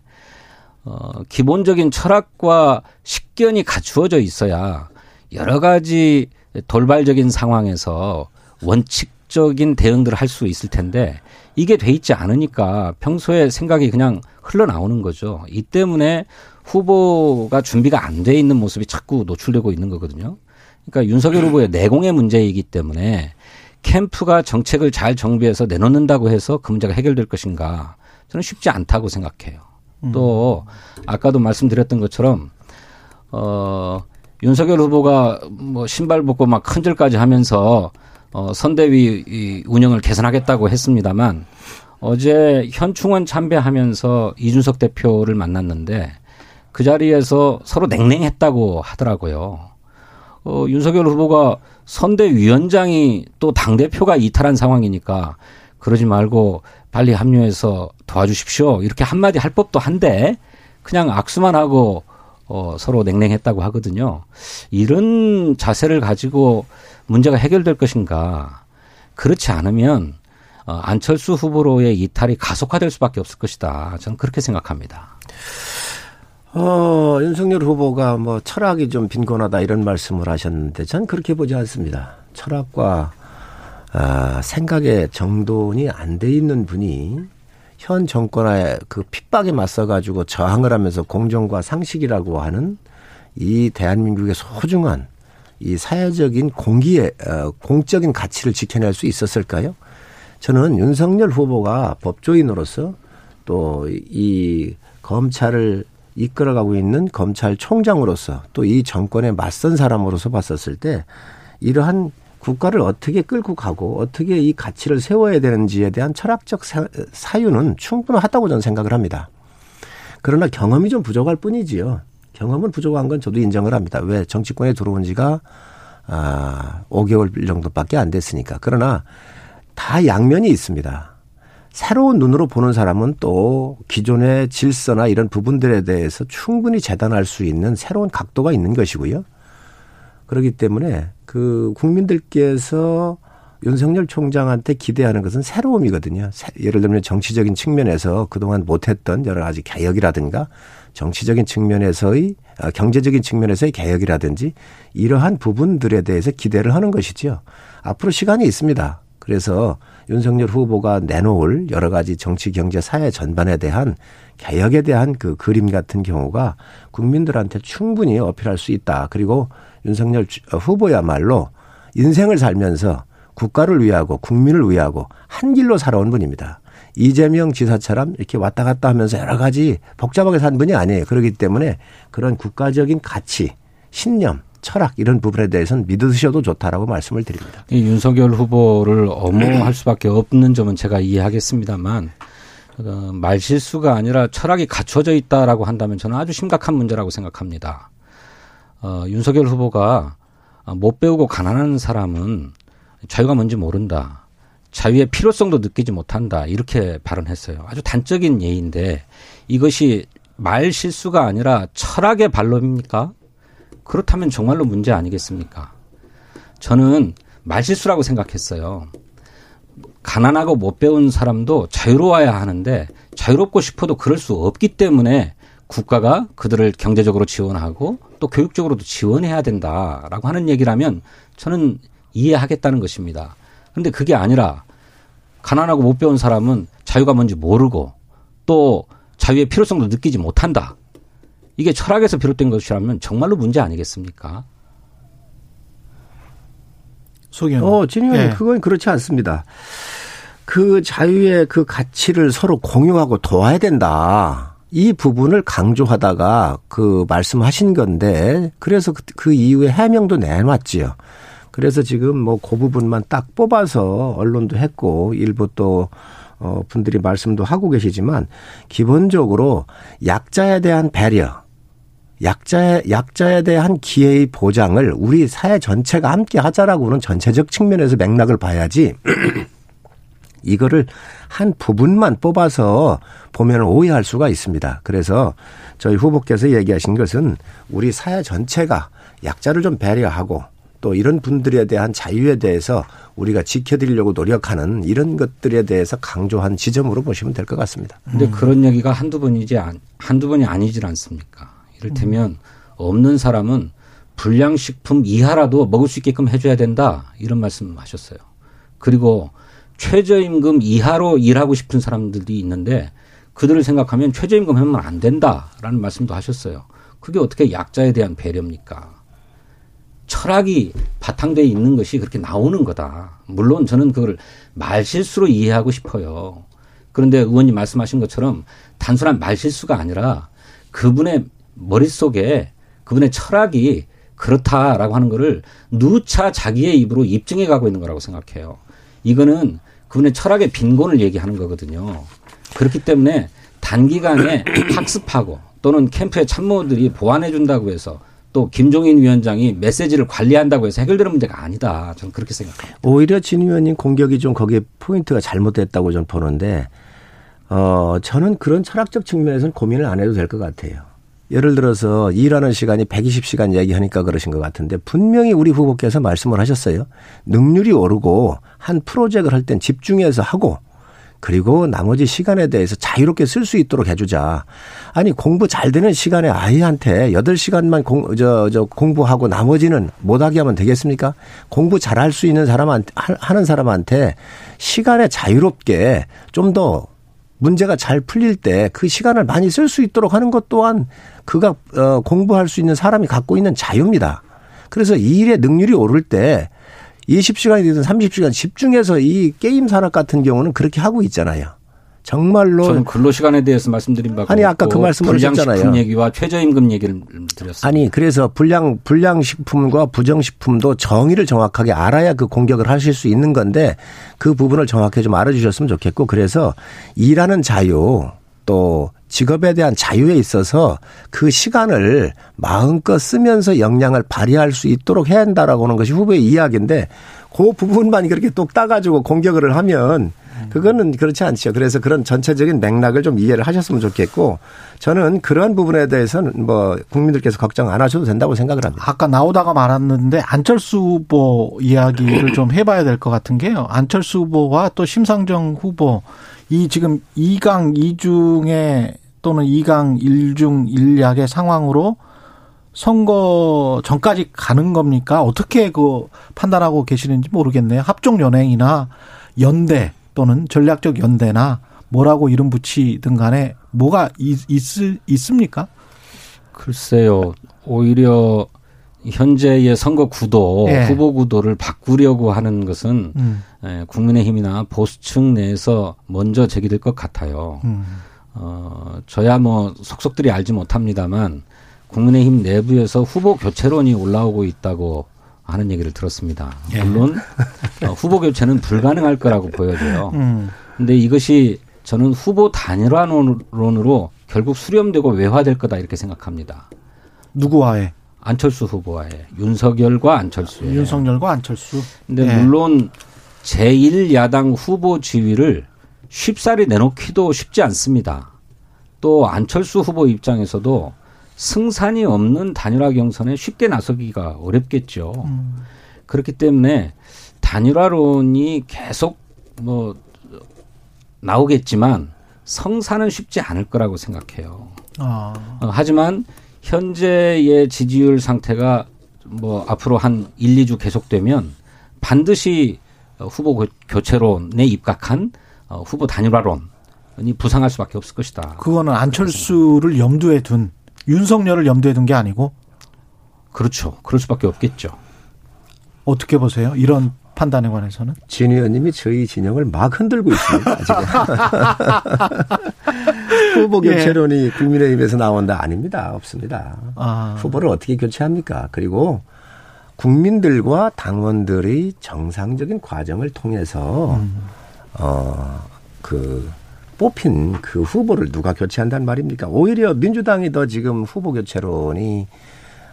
어, 기본적인 철학과 식견이 갖추어져 있어야 여러 가지 돌발적인 상황에서 원칙적인 대응들을 할 수 있을 텐데 이게 돼 있지 않으니까 평소에 생각이 그냥 흘러나오는 거죠. 이 때문에 후보가 준비가 안 돼 있는 모습이 자꾸 노출되고 있는 거거든요. 그러니까 윤석열 후보의 내공의 문제이기 때문에 캠프가 정책을 잘 정비해서 내놓는다고 해서 그 문제가 해결될 것인가 저는 쉽지 않다고 생각해요. 또 아까도 말씀드렸던 것처럼 어 윤석열 후보가 뭐 신발 벗고 막 큰절까지 하면서 어 선대위 이 운영을 개선하겠다고 했습니다만 어제 현충원 참배하면서 이준석 대표를 만났는데 그 자리에서 서로 냉랭했다고 하더라고요. 어, 윤석열 후보가 선대위원장이 또 당대표가 이탈한 상황이니까 그러지 말고 빨리 합류해서 도와주십시오. 이렇게 한마디 할 법도 한데 그냥 악수만 하고 어, 서로 냉랭했다고 하거든요. 이런 자세를 가지고 문제가 해결될 것인가. 그렇지 않으면 어, 안철수 후보로의 이탈이 가속화될 수밖에 없을 것이다. 저는 그렇게 생각합니다. 어, 윤석열 후보가 뭐 철학이 좀 빈곤하다 이런 말씀을 하셨는데 전 그렇게 보지 않습니다. 철학과 아, 생각의 정돈이 안 돼 있는 분이 현 정권의 그 핍박에 맞서 가지고 저항을 하면서 공정과 상식이라고 하는 이 대한민국의 소중한 이 사회적인 공기의 어, 공적인 가치를 지켜낼 수 있었을까요? 저는 윤석열 후보가 법조인으로서 또 이 검찰을 이끌어가고 있는 검찰총장으로서 또 이 정권에 맞선 사람으로서 봤었을 때 이러한 국가를 어떻게 끌고 가고 어떻게 이 가치를 세워야 되는지에 대한 철학적 사유는 충분하다고 저는 생각을 합니다. 그러나 경험이 좀 부족할 뿐이지요. 경험은 부족한 건 저도 인정을 합니다. 왜 정치권에 들어온 지가 아 5개월 정도밖에 안 됐으니까. 그러나 다 양면이 있습니다. 새로운 눈으로 보는 사람은 또 기존의 질서나 이런 부분들에 대해서 충분히 재단할 수 있는 새로운 각도가 있는 것이고요. 그렇기 때문에 그 국민들께서 윤석열 총장한테 기대하는 것은 새로움이거든요. 예를 들면 정치적인 측면에서 그동안 못했던 여러 가지 개혁이라든가 정치적인 측면에서의 아, 경제적인 측면에서의 개혁이라든지 이러한 부분들에 대해서 기대를 하는 것이지요. 앞으로 시간이 있습니다. 그래서 윤석열 후보가 내놓을 여러 가지 정치, 경제, 사회 전반에 대한 개혁에 대한 그 그림 같은 경우가 국민들한테 충분히 어필할 수 있다. 그리고 윤석열 후보야말로 인생을 살면서 국가를 위하고 국민을 위하고 한 길로 살아온 분입니다. 이재명 지사처럼 이렇게 왔다 갔다 하면서 여러 가지 복잡하게 산 분이 아니에요. 그렇기 때문에 그런 국가적인 가치, 신념, 철학 이런 부분에 대해서는 믿으셔도 좋다라고 말씀을 드립니다. 이 윤석열 후보를 엄호할 수밖에 없는 점은 제가 이해하겠습니다만 어, 말실수가 아니라 철학이 갖춰져 있다라고 한다면 저는 아주 심각한 문제라고 생각합니다. 어, 윤석열 후보가 못 배우고 가난한 사람은 자유가 뭔지 모른다. 자유의 필요성도 느끼지 못한다. 이렇게 발언했어요. 아주 단적인 예인데 이것이 말 실수가 아니라 철학의 반론입니까? 그렇다면 정말로 문제 아니겠습니까? 저는 말 실수라고 생각했어요. 가난하고 못 배운 사람도 자유로워야 하는데 자유롭고 싶어도 그럴 수 없기 때문에 국가가 그들을 경제적으로 지원하고 또 교육적으로도 지원해야 된다라고 하는 얘기라면 저는 이해하겠다는 것입니다. 그런데 그게 아니라 가난하고 못 배운 사람은 자유가 뭔지 모르고 또 자유의 필요성도 느끼지 못한다. 이게 철학에서 비롯된 것이라면 정말로 문제 아니겠습니까? 소경. 어, 진영 네. 그건 그렇지 않습니다. 그 자유의 그 가치를 서로 공유하고 도와야 된다. 이 부분을 강조하다가 그 말씀하신 건데 그래서 그, 그 이후에 해명도 내놨지요. 그래서 지금 뭐 그 부분만 딱 뽑아서 언론도 했고 일부 또 어, 분들이 말씀도 하고 계시지만 기본적으로 약자에 대한 배려, 약자의 약자에 대한 기회의 보장을 우리 사회 전체가 함께 하자라고는 전체적 측면에서 맥락을 봐야지 이거를 한 부분만 뽑아서 보면 오해할 수가 있습니다. 그래서 저희 후보께서 얘기하신 것은 우리 사회 전체가 약자를 좀 배려하고 또 이런 분들에 대한 자유에 대해서 우리가 지켜드리려고 노력하는 이런 것들에 대해서 강조한 지점으로 보시면 될 것 같습니다. 근데 음. 그런 얘기가 한두 번이지 한두 번이 아니질 않습니까? 이를테면 음. 없는 사람은 불량식품 이하라도 먹을 수 있게끔 해줘야 된다 이런 말씀하셨어요. 그리고 최저임금 이하로 일하고 싶은 사람들이 있는데 그들을 생각하면 최저임금 하면 안 된다라는 말씀도 하셨어요. 그게 어떻게 약자에 대한 배려입니까? 철학이 바탕되어 있는 것이 그렇게 나오는 거다. 물론 저는 그걸 말실수로 이해하고 싶어요. 그런데 의원님 말씀하신 것처럼 단순한 말실수가 아니라 그분의 머릿속에 그분의 철학이 그렇다라고 하는 거를 누차 자기의 입으로 입증해 가고 있는 거라고 생각해요. 이거는 그분의 철학의 빈곤을 얘기하는 거거든요. 그렇기 때문에 단기간에 학습하고 또는 캠프의 참모들이 보완해 준다고 해서 또 김종인 위원장이 메시지를 관리한다고 해서 해결되는 문제가 아니다. 저는 그렇게 생각합니다. 오히려 진 의원님 공격이 좀 거기에 포인트가 잘못됐다고 저는 보는데 어 저는 그런 철학적 측면에서는 고민을 안 해도 될 것 같아요. 예를 들어서 일하는 시간이 120시간 얘기하니까 그러신 것 같은데 분명히 우리 후보께서 말씀을 하셨어요. 능률이 오르고 한 프로젝트를 할 땐 집중해서 하고 그리고 나머지 시간에 대해서 자유롭게 쓸 수 있도록 해주자. 아니 공부 잘 되는 시간에 아이한테 8시간만 공, 저, 저 공부하고 나머지는 못하게 하면 되겠습니까? 공부 잘할 수 있는 사람한테, 하는 사람한테 시간에 자유롭게 좀더 문제가 잘 풀릴 때 그 시간을 많이 쓸 수 있도록 하는 것 또한 그가 어, 공부할 수 있는 사람이 갖고 있는 자유입니다. 그래서 이 일의 능률이 오를 때 20시간이 되든 30시간 집중해서 이 게임 산업 같은 경우는 그렇게 하고 있잖아요. 정말로 저는 근로 시간에 대해서 말씀드린 바가 아니 아까 그 말씀을 하셨잖아요. 얘기와 최저임금 얘기를 드렸습니다. 아니 그래서 불량 불량 식품과 부정 식품도 정의를 정확하게 알아야 그 공격을 하실 수 있는 건데 그 부분을 정확히 좀 알아주셨으면 좋겠고 그래서 일하는 자유 또 직업에 대한 자유에 있어서 그 시간을 마음껏 쓰면서 역량을 발휘할 수 있도록 해야 한다라고 하는 것이 후보의 이야기인데 그 부분만 그렇게 똑 따가지고 공격을 하면 그거는 그렇지 않죠. 그래서 그런 전체적인 맥락을 좀 이해를 하셨으면 좋겠고 저는 그러한 부분에 대해서는 뭐 국민들께서 걱정 안 하셔도 된다고 생각을 합니다. 아까 나오다가 말았는데 안철수 후보 이야기를 좀 해봐야 될 것 같은 게요. 안철수 후보와 또 심상정 후보 이 지금 2강 2중에 또는 2강 1중 1약의 상황으로 선거 전까지 가는 겁니까? 어떻게 그 판단하고 계시는지 모르겠네요. 합종 연행이나 연대 또는 전략적 연대나 뭐라고 이름 붙이든 간에 뭐가 있, 있, 있습니까? 글쎄요. 오히려 현재의 선거 구도, 예. 후보 구도를 바꾸려고 하는 것은 음, 예, 국민의힘이나 보수층 내에서 먼저 제기될 것 같아요. 음. 어, 저야 뭐 속속들이 알지 못합니다만 국민의힘 내부에서 후보 교체론이 올라오고 있다고 하는 얘기를 들었습니다. 예. 물론 어, 후보 교체는 불가능할 거라고 보여져요. 음. 근데 이것이 저는 후보 단일화론으로 결국 수렴되고 외화될 거다 이렇게 생각합니다. 누구와의? 안철수 후보와의 윤석열과 안철수의. 윤석열과 안철수. 근데 예. 물론 제1야당 후보 지위를 쉽사리 내놓기도 쉽지 않습니다. 또 안철수 후보 입장에서도 승산이 없는 단일화 경선에 쉽게 나서기가 어렵겠죠. 음. 그렇기 때문에 단일화론이 계속 뭐 나오겠지만 성사는 쉽지 않을 거라고 생각해요. 아, 어, 하지만 현재의 지지율 상태가 뭐 앞으로 한 1, 2주 계속되면 반드시 어, 후보 교- 교체론에 입각한 어, 후보 단일화론이 부상할 수밖에 없을 것이다. 그거는 안철수를 염두에 둔 윤석열을 염두에 둔 게 아니고 그렇죠. 그럴 수밖에 없겠죠. 어떻게 보세요? 이런 판단에 관해서는? 진 의원님이 저희 진영을 막 흔들고 있습니다. 지금. 후보 예. 교체론이 국민의힘에서 나온다 아닙니다. 없습니다. 아, 후보를 어떻게 교체합니까? 그리고 국민들과 당원들의 정상적인 과정을 통해서 어그 뽑힌 그 후보를 누가 교체한다는 말입니까? 오히려 민주당이 더 지금 후보 교체론이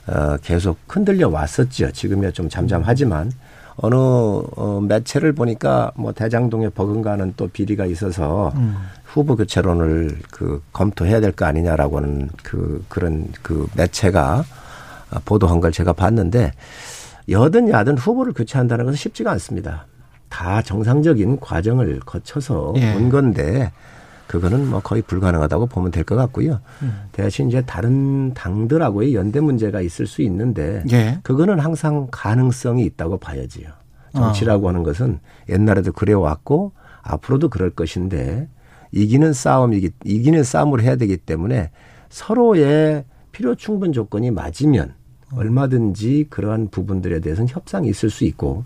어 계속 흔들려 왔었죠. 지금이야 좀 잠잠하지만 어느 어 매체를 보니까 뭐 대장동에 버금가는 또 비리가 있어서 음. 후보 교체론을 그 검토해야 될 거 아니냐라고는 그 그런 그 매체가 보도한 걸 제가 봤는데 여든 야든 후보를 교체한다는 것은 쉽지가 않습니다. 다 정상적인 과정을 거쳐서 예. 온 건데 그거는 뭐 거의 불가능하다고 보면 될 것 같고요. 음. 대신 이제 다른 당들하고의 연대 문제가 있을 수 있는데 예. 그거는 항상 가능성이 있다고 봐야지요. 정치라고 하는 것은 옛날에도 그래왔고 앞으로도 그럴 것인데 이기는 싸움이기 이기는 싸움을 해야 되기 때문에 서로의 필요 충분 조건이 맞으면 얼마든지 그러한 부분들에 대해서는 협상이 있을 수 있고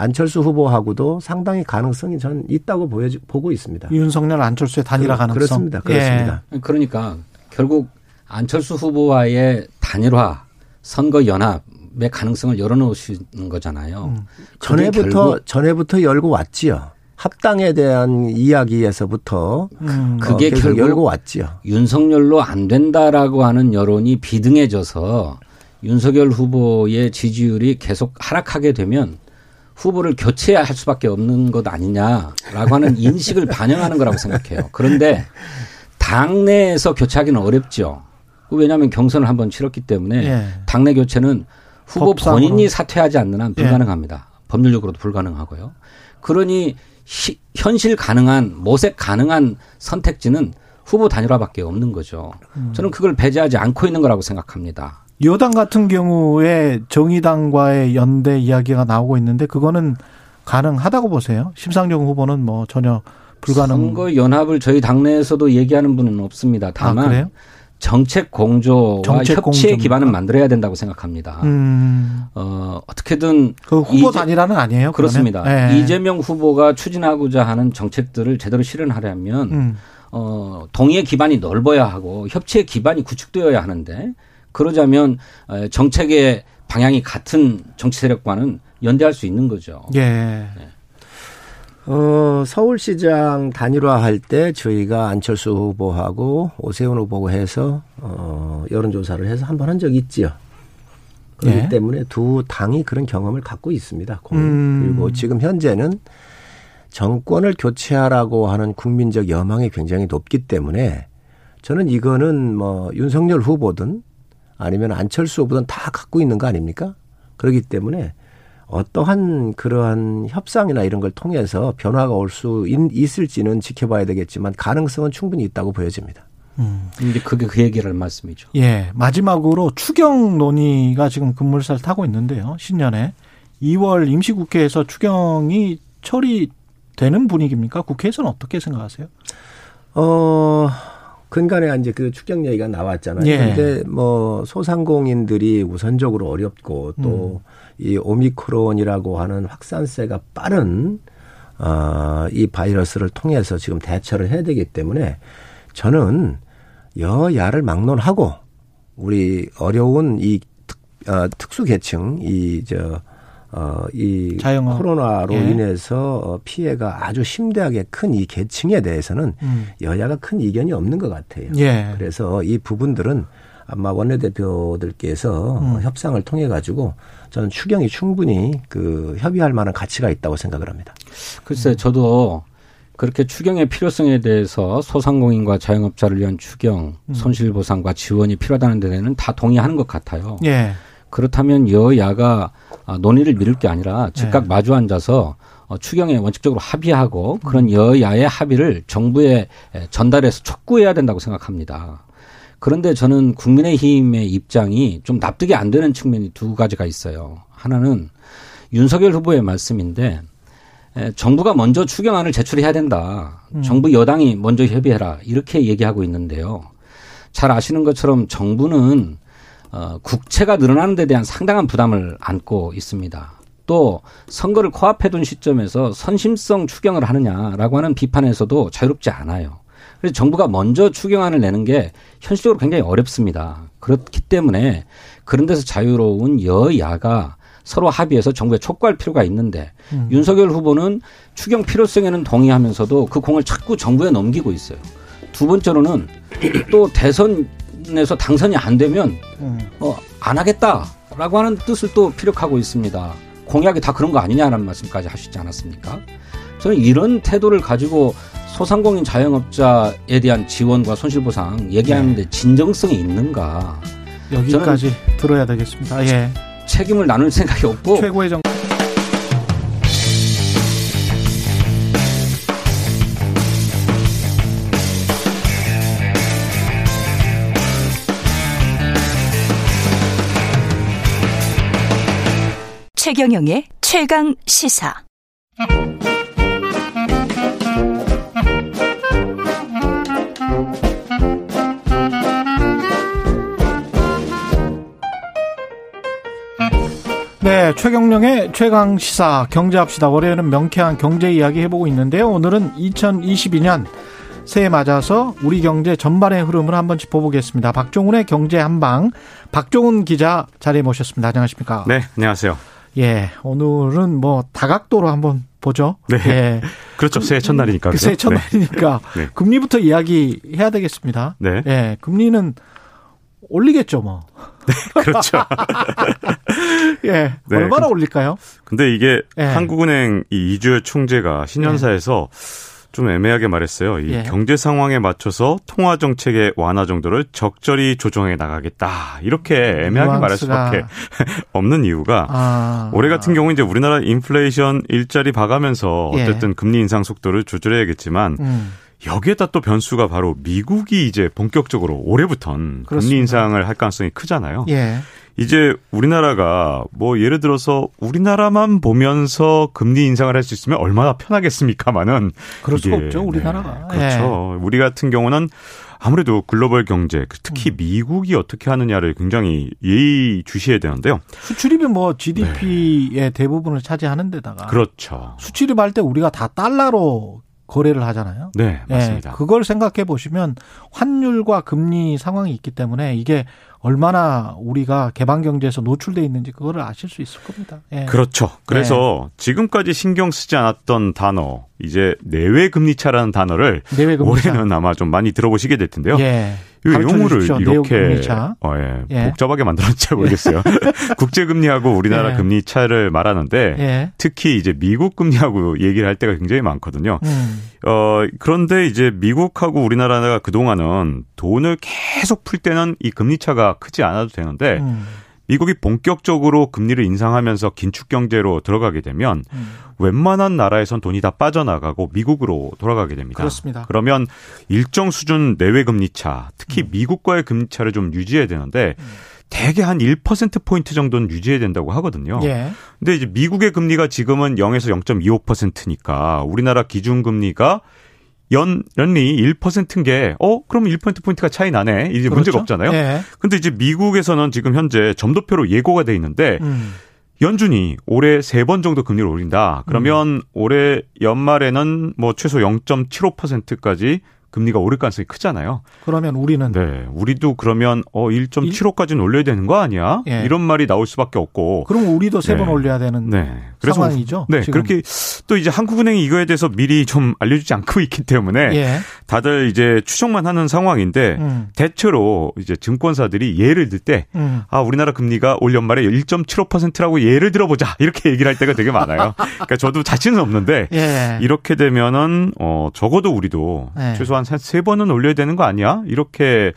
안철수 후보하고도 상당히 가능성이 전 있다고 보여 보고 있습니다. 윤석열 안철수의 단일화 그- 가능성. 그렇습니다. 그렇습니다. 그러니까 결국 안철수 후보와의 단일화 선거 연합의 가능성을 열어놓으시는 거잖아요. 음. 전에부터 전에부터 열고 왔지요. 합당에 대한 이야기에서부터 음. 그게 어, 계속 결국 열고 왔지요. 윤석열로 안 된다라고 하는 여론이 비등해져서 윤석열 후보의 지지율이 계속 하락하게 되면 후보를 교체해야 할 수밖에 없는 것 아니냐라고 하는 인식을 반영하는 거라고 생각해요. 그런데 당내에서 교체하기는 어렵죠. 왜냐하면 경선을 한번 치렀기 때문에 예. 당내 교체는 후보 법상으로. 본인이 사퇴하지 않는 한 예. 불가능합니다. 법률적으로도 불가능하고요. 그러니 시- 현실 가능한 모색 가능한 선택지는 후보 단일화밖에 없는 거죠. 음. 저는 그걸 배제하지 않고 있는 거라고 생각합니다. 여당 같은 경우에 정의당과의 연대 이야기가 나오고 있는데 그거는 가능하다고 보세요? 심상정 후보는 뭐 전혀 불가능. 선거 연합을 저희 당내에서도 얘기하는 분은 없습니다. 아, 다만 그래요? 정책 공조와 정책 협치의 공조입니까? 기반을 만들어야 된다고 생각합니다. 음. 어, 어떻게든 그 후보 단일화는 아니에요. 그렇습니다. 예. 이재명 후보가 추진하고자 하는 정책들을 제대로 실현하려면 음. 어, 동의의 기반이 넓어야 하고 협치의 기반이 구축되어야 하는데 그러자면 어, 정책의 방향이 같은 정치 세력과는 연대할 수 있는 거죠. 예. 어, 서울시장 단일화할 때 저희가 안철수 후보하고 오세훈 후보고 해서 어, 여론조사를 해서 한 번 한 적이 있지요. 그렇기 예. 때문에 두 당이 그런 경험을 갖고 있습니다. 음. 그리고 지금 현재는 정권을 교체하라고 하는 국민적 여망이 굉장히 높기 때문에 저는 이거는 뭐 윤석열 후보든 아니면 안철수 후보든 다 갖고 있는 거 아닙니까? 그렇기 때문에 어떠한 그러한 협상이나 이런 걸 통해서 변화가 올 수 있을지는 지켜봐야 되겠지만 가능성은 충분히 있다고 보여집니다. 이제 그게 그 얘기를 할 말씀이죠. 예. 마지막으로 추경 논의가 지금 급물살 타고 있는데요. 신년에 2월 임시국회에서 추경이 처리되는 분위기입니까? 국회에서는 어떻게 생각하세요? 어, 근간에 이제 그 추경 얘기가 나왔잖아요. 예. 근데 뭐 소상공인들이 우선적으로 어렵고 또이 오미크론이라고 하는 확산세가 빠른 어, 이 바이러스를 통해서 지금 대처를 해야 되기 때문에 저는 여야를 막론하고 우리 어려운 이 특, 어, 특수 계층 이 저 어, 이 자영업. 코로나로 예. 인해서 어, 피해가 아주 심대하게 큰 이 계층에 대해서는 음. 여야가 큰 이견이 없는 것 같아요. 예. 그래서 이 부분들은 아마 원내대표들께서 음. 협상을 통해 가지고 저는 추경이 충분히 그 협의할 만한 가치가 있다고 생각을 합니다. 글쎄 저도 그렇게 추경의 필요성에 대해서 소상공인과 자영업자를 위한 추경, 음. 손실보상과 지원이 필요하다는 데는 다 동의하는 것 같아요. 예. 그렇다면 여야가 아, 논의를 미룰 게 아니라 즉각 네. 마주 앉아서 어, 추경에 원칙적으로 합의하고 그런 여야의 합의를 정부에 에, 전달해서 촉구해야 된다고 생각합니다. 그런데 저는 국민의힘의 입장이 좀 납득이 안 되는 측면이 두 가지가 있어요. 하나는 윤석열 후보의 말씀인데 에, 정부가 먼저 추경안을 제출해야 된다. 정부 여당이 먼저 협의해라. 이렇게 얘기하고 있는데요. 잘 아시는 것처럼 정부는 어, 국채가 늘어나는 데 대한 상당한 부담을 안고 있습니다. 또 선거를 코앞에 둔 시점에서 선심성 추경을 하느냐라고 하는 비판에서도 자유롭지 않아요. 그래서 정부가 먼저 추경안을 내는 게 현실적으로 굉장히 어렵습니다. 그렇기 때문에 그런 데서 자유로운 여야가 서로 합의해서 정부에 촉구할 필요가 있는데 윤석열 후보는 추경 필요성에는 동의하면서도 그 공을 자꾸 정부에 넘기고 있어요. 두 번째로는 또 대선 에서 당선이 안 되면 음. 어, 안 하겠다라고 하는 뜻을 또 피력하고 있습니다. 공약이 다 그런 거 아니냐라는 말씀까지 하시지 않았습니까? 저는 이런 태도를 가지고 소상공인 자영업자에 대한 지원과 손실보상 얘기하는데 진정성이 있는가? 여기까지 들어야 되겠습니다. 예. 책임을 나눌 생각이 없고 최고의 정 최경영의 최강 시사. 네, 최경령의 최강 시사 경제합시다. 월요일은 명쾌한 경제 이야기 해보고 있는데요. 오늘은 2022년 새해 맞아서 우리 경제 전반의 흐름을 한번 짚어보겠습니다. 박종훈의 경제 한방 박종훈 기자 자리에 모셨습니다. 안녕하십니까? 네, 안녕하세요. 예, 오늘은 뭐 다각도로 한번 보죠. 네. 예. 그렇죠. 새해 첫날이니까. 그 새해 그죠? 첫날이니까 네. 금리부터 이야기해야 되겠습니다. 네. 예, 금리는 올리겠죠, 뭐. 네. 그렇죠. 예, 네, 얼마나 근데- 올릴까요? 근데 이게 예. 한국은행 이 이주열 총재가 신년사에서 좀 애매하게 말했어요. 이 예. 경제 상황에 맞춰서 통화 정책의 완화 정도를 적절히 조정해 나가겠다. 이렇게 애매하게 말할 뉘앙스가. 수밖에 없는 이유가 아, 올해 같은 경우 이제 우리나라 인플레이션 일자리 봐가면서 예. 어쨌든 금리 인상 속도를 조절해야겠지만 음, 여기에다 또 변수가 바로 미국이 이제 본격적으로 올해부턴 그렇습니다. 금리 인상을 할 가능성이 크잖아요. 예, 이제 우리나라가 뭐 예를 들어서 우리나라만 보면서 금리 인상을 할 수 있으면 얼마나 편하겠습니까마는 그럴 수가 없죠 우리나라가. 네, 그렇죠. 예. 우리 같은 경우는 아무래도 글로벌 경제, 특히 음. 미국이 어떻게 하느냐를 굉장히 예의 주시해야 되는데요. 수출입이 뭐 GDP의 네. 대부분을 차지하는 데다가 그렇죠. 수출입 할 때 우리가 다 달러로 거래를 하잖아요. 네, 맞습니다. 예, 그걸 생각해 보시면 환율과 금리 상황이 있기 때문에 이게 얼마나 우리가 개방 경제에서 노출돼 있는지 그거를 아실 수 있을 겁니다. 예. 그렇죠. 그래서 예. 지금까지 신경 쓰지 않았던 단어 이제 내외 금리 차라는 단어를 내외 금리 올해는 아마 좀 많이 들어보시게 될 텐데요. 예. 이 용어를 이렇게 어, 예, 예. 복잡하게 만들었는지 잘 모르겠어요. 국제 금리하고 우리나라 예. 금리 차를 말하는데 예. 특히 이제 미국 금리하고 얘기를 할 때가 굉장히 많거든요. 음. 어 그런데 이제 미국하고 우리나라가 그 동안은 돈을 계속 풀 때는 이 금리 차가 크지 않아도 되는데. 음. 미국이 본격적으로 금리를 인상하면서 긴축 경제로 들어가게 되면 음. 웬만한 나라에선 돈이 다 빠져나가고 미국으로 돌아가게 됩니다. 그렇습니다. 그러면 일정 수준 내외 금리 차, 특히 음. 미국과의 금리 차를 좀 유지해야 되는데 음. 대개 한 1% 포인트 정도는 유지해야 된다고 하거든요. 예. 근데 이제 미국의 금리가 지금은 0에서 0.25%니까 우리나라 기준 금리가 연, 연리 1%인 게, 어, 그럼 1%포인트가 차이 나네. 이제 그렇죠? 문제가 없잖아요. 예. 근데 이제 미국에서는 지금 현재 점도표로 예고가 돼 있는데, 음. 연준이 올해 세 번 정도 금리를 올린다. 그러면 음. 올해 연말에는 뭐 최소 0.75%까지 금리가 오를 가능성이 크잖아요. 그러면 우리는 네, 우리도 그러면 어 1.75까지는 올려야 되는 거 아니야? 예. 이런 말이 나올 수밖에 없고. 그럼 우리도 세번 네. 올려야 되는 네. 그래서, 상황이죠. 네, 지금. 그렇게 또 이제 한국은행이 이거에 대해서 미리 좀 알려주지 않고 있기 때문에 예. 다들 이제 추정만 하는 상황인데 음. 대체로 이제 증권사들이 예를 들때 음. 아, 우리나라 금리가 올 연말에 1.75%라고 예를 들어보자 이렇게 얘기를 할 때가 되게 많아요. 그러니까 저도 자신은 없는데 예. 이렇게 되면은 어 적어도 우리도 예. 최소한 한세 번은 올려야 되는 거 아니야? 이렇게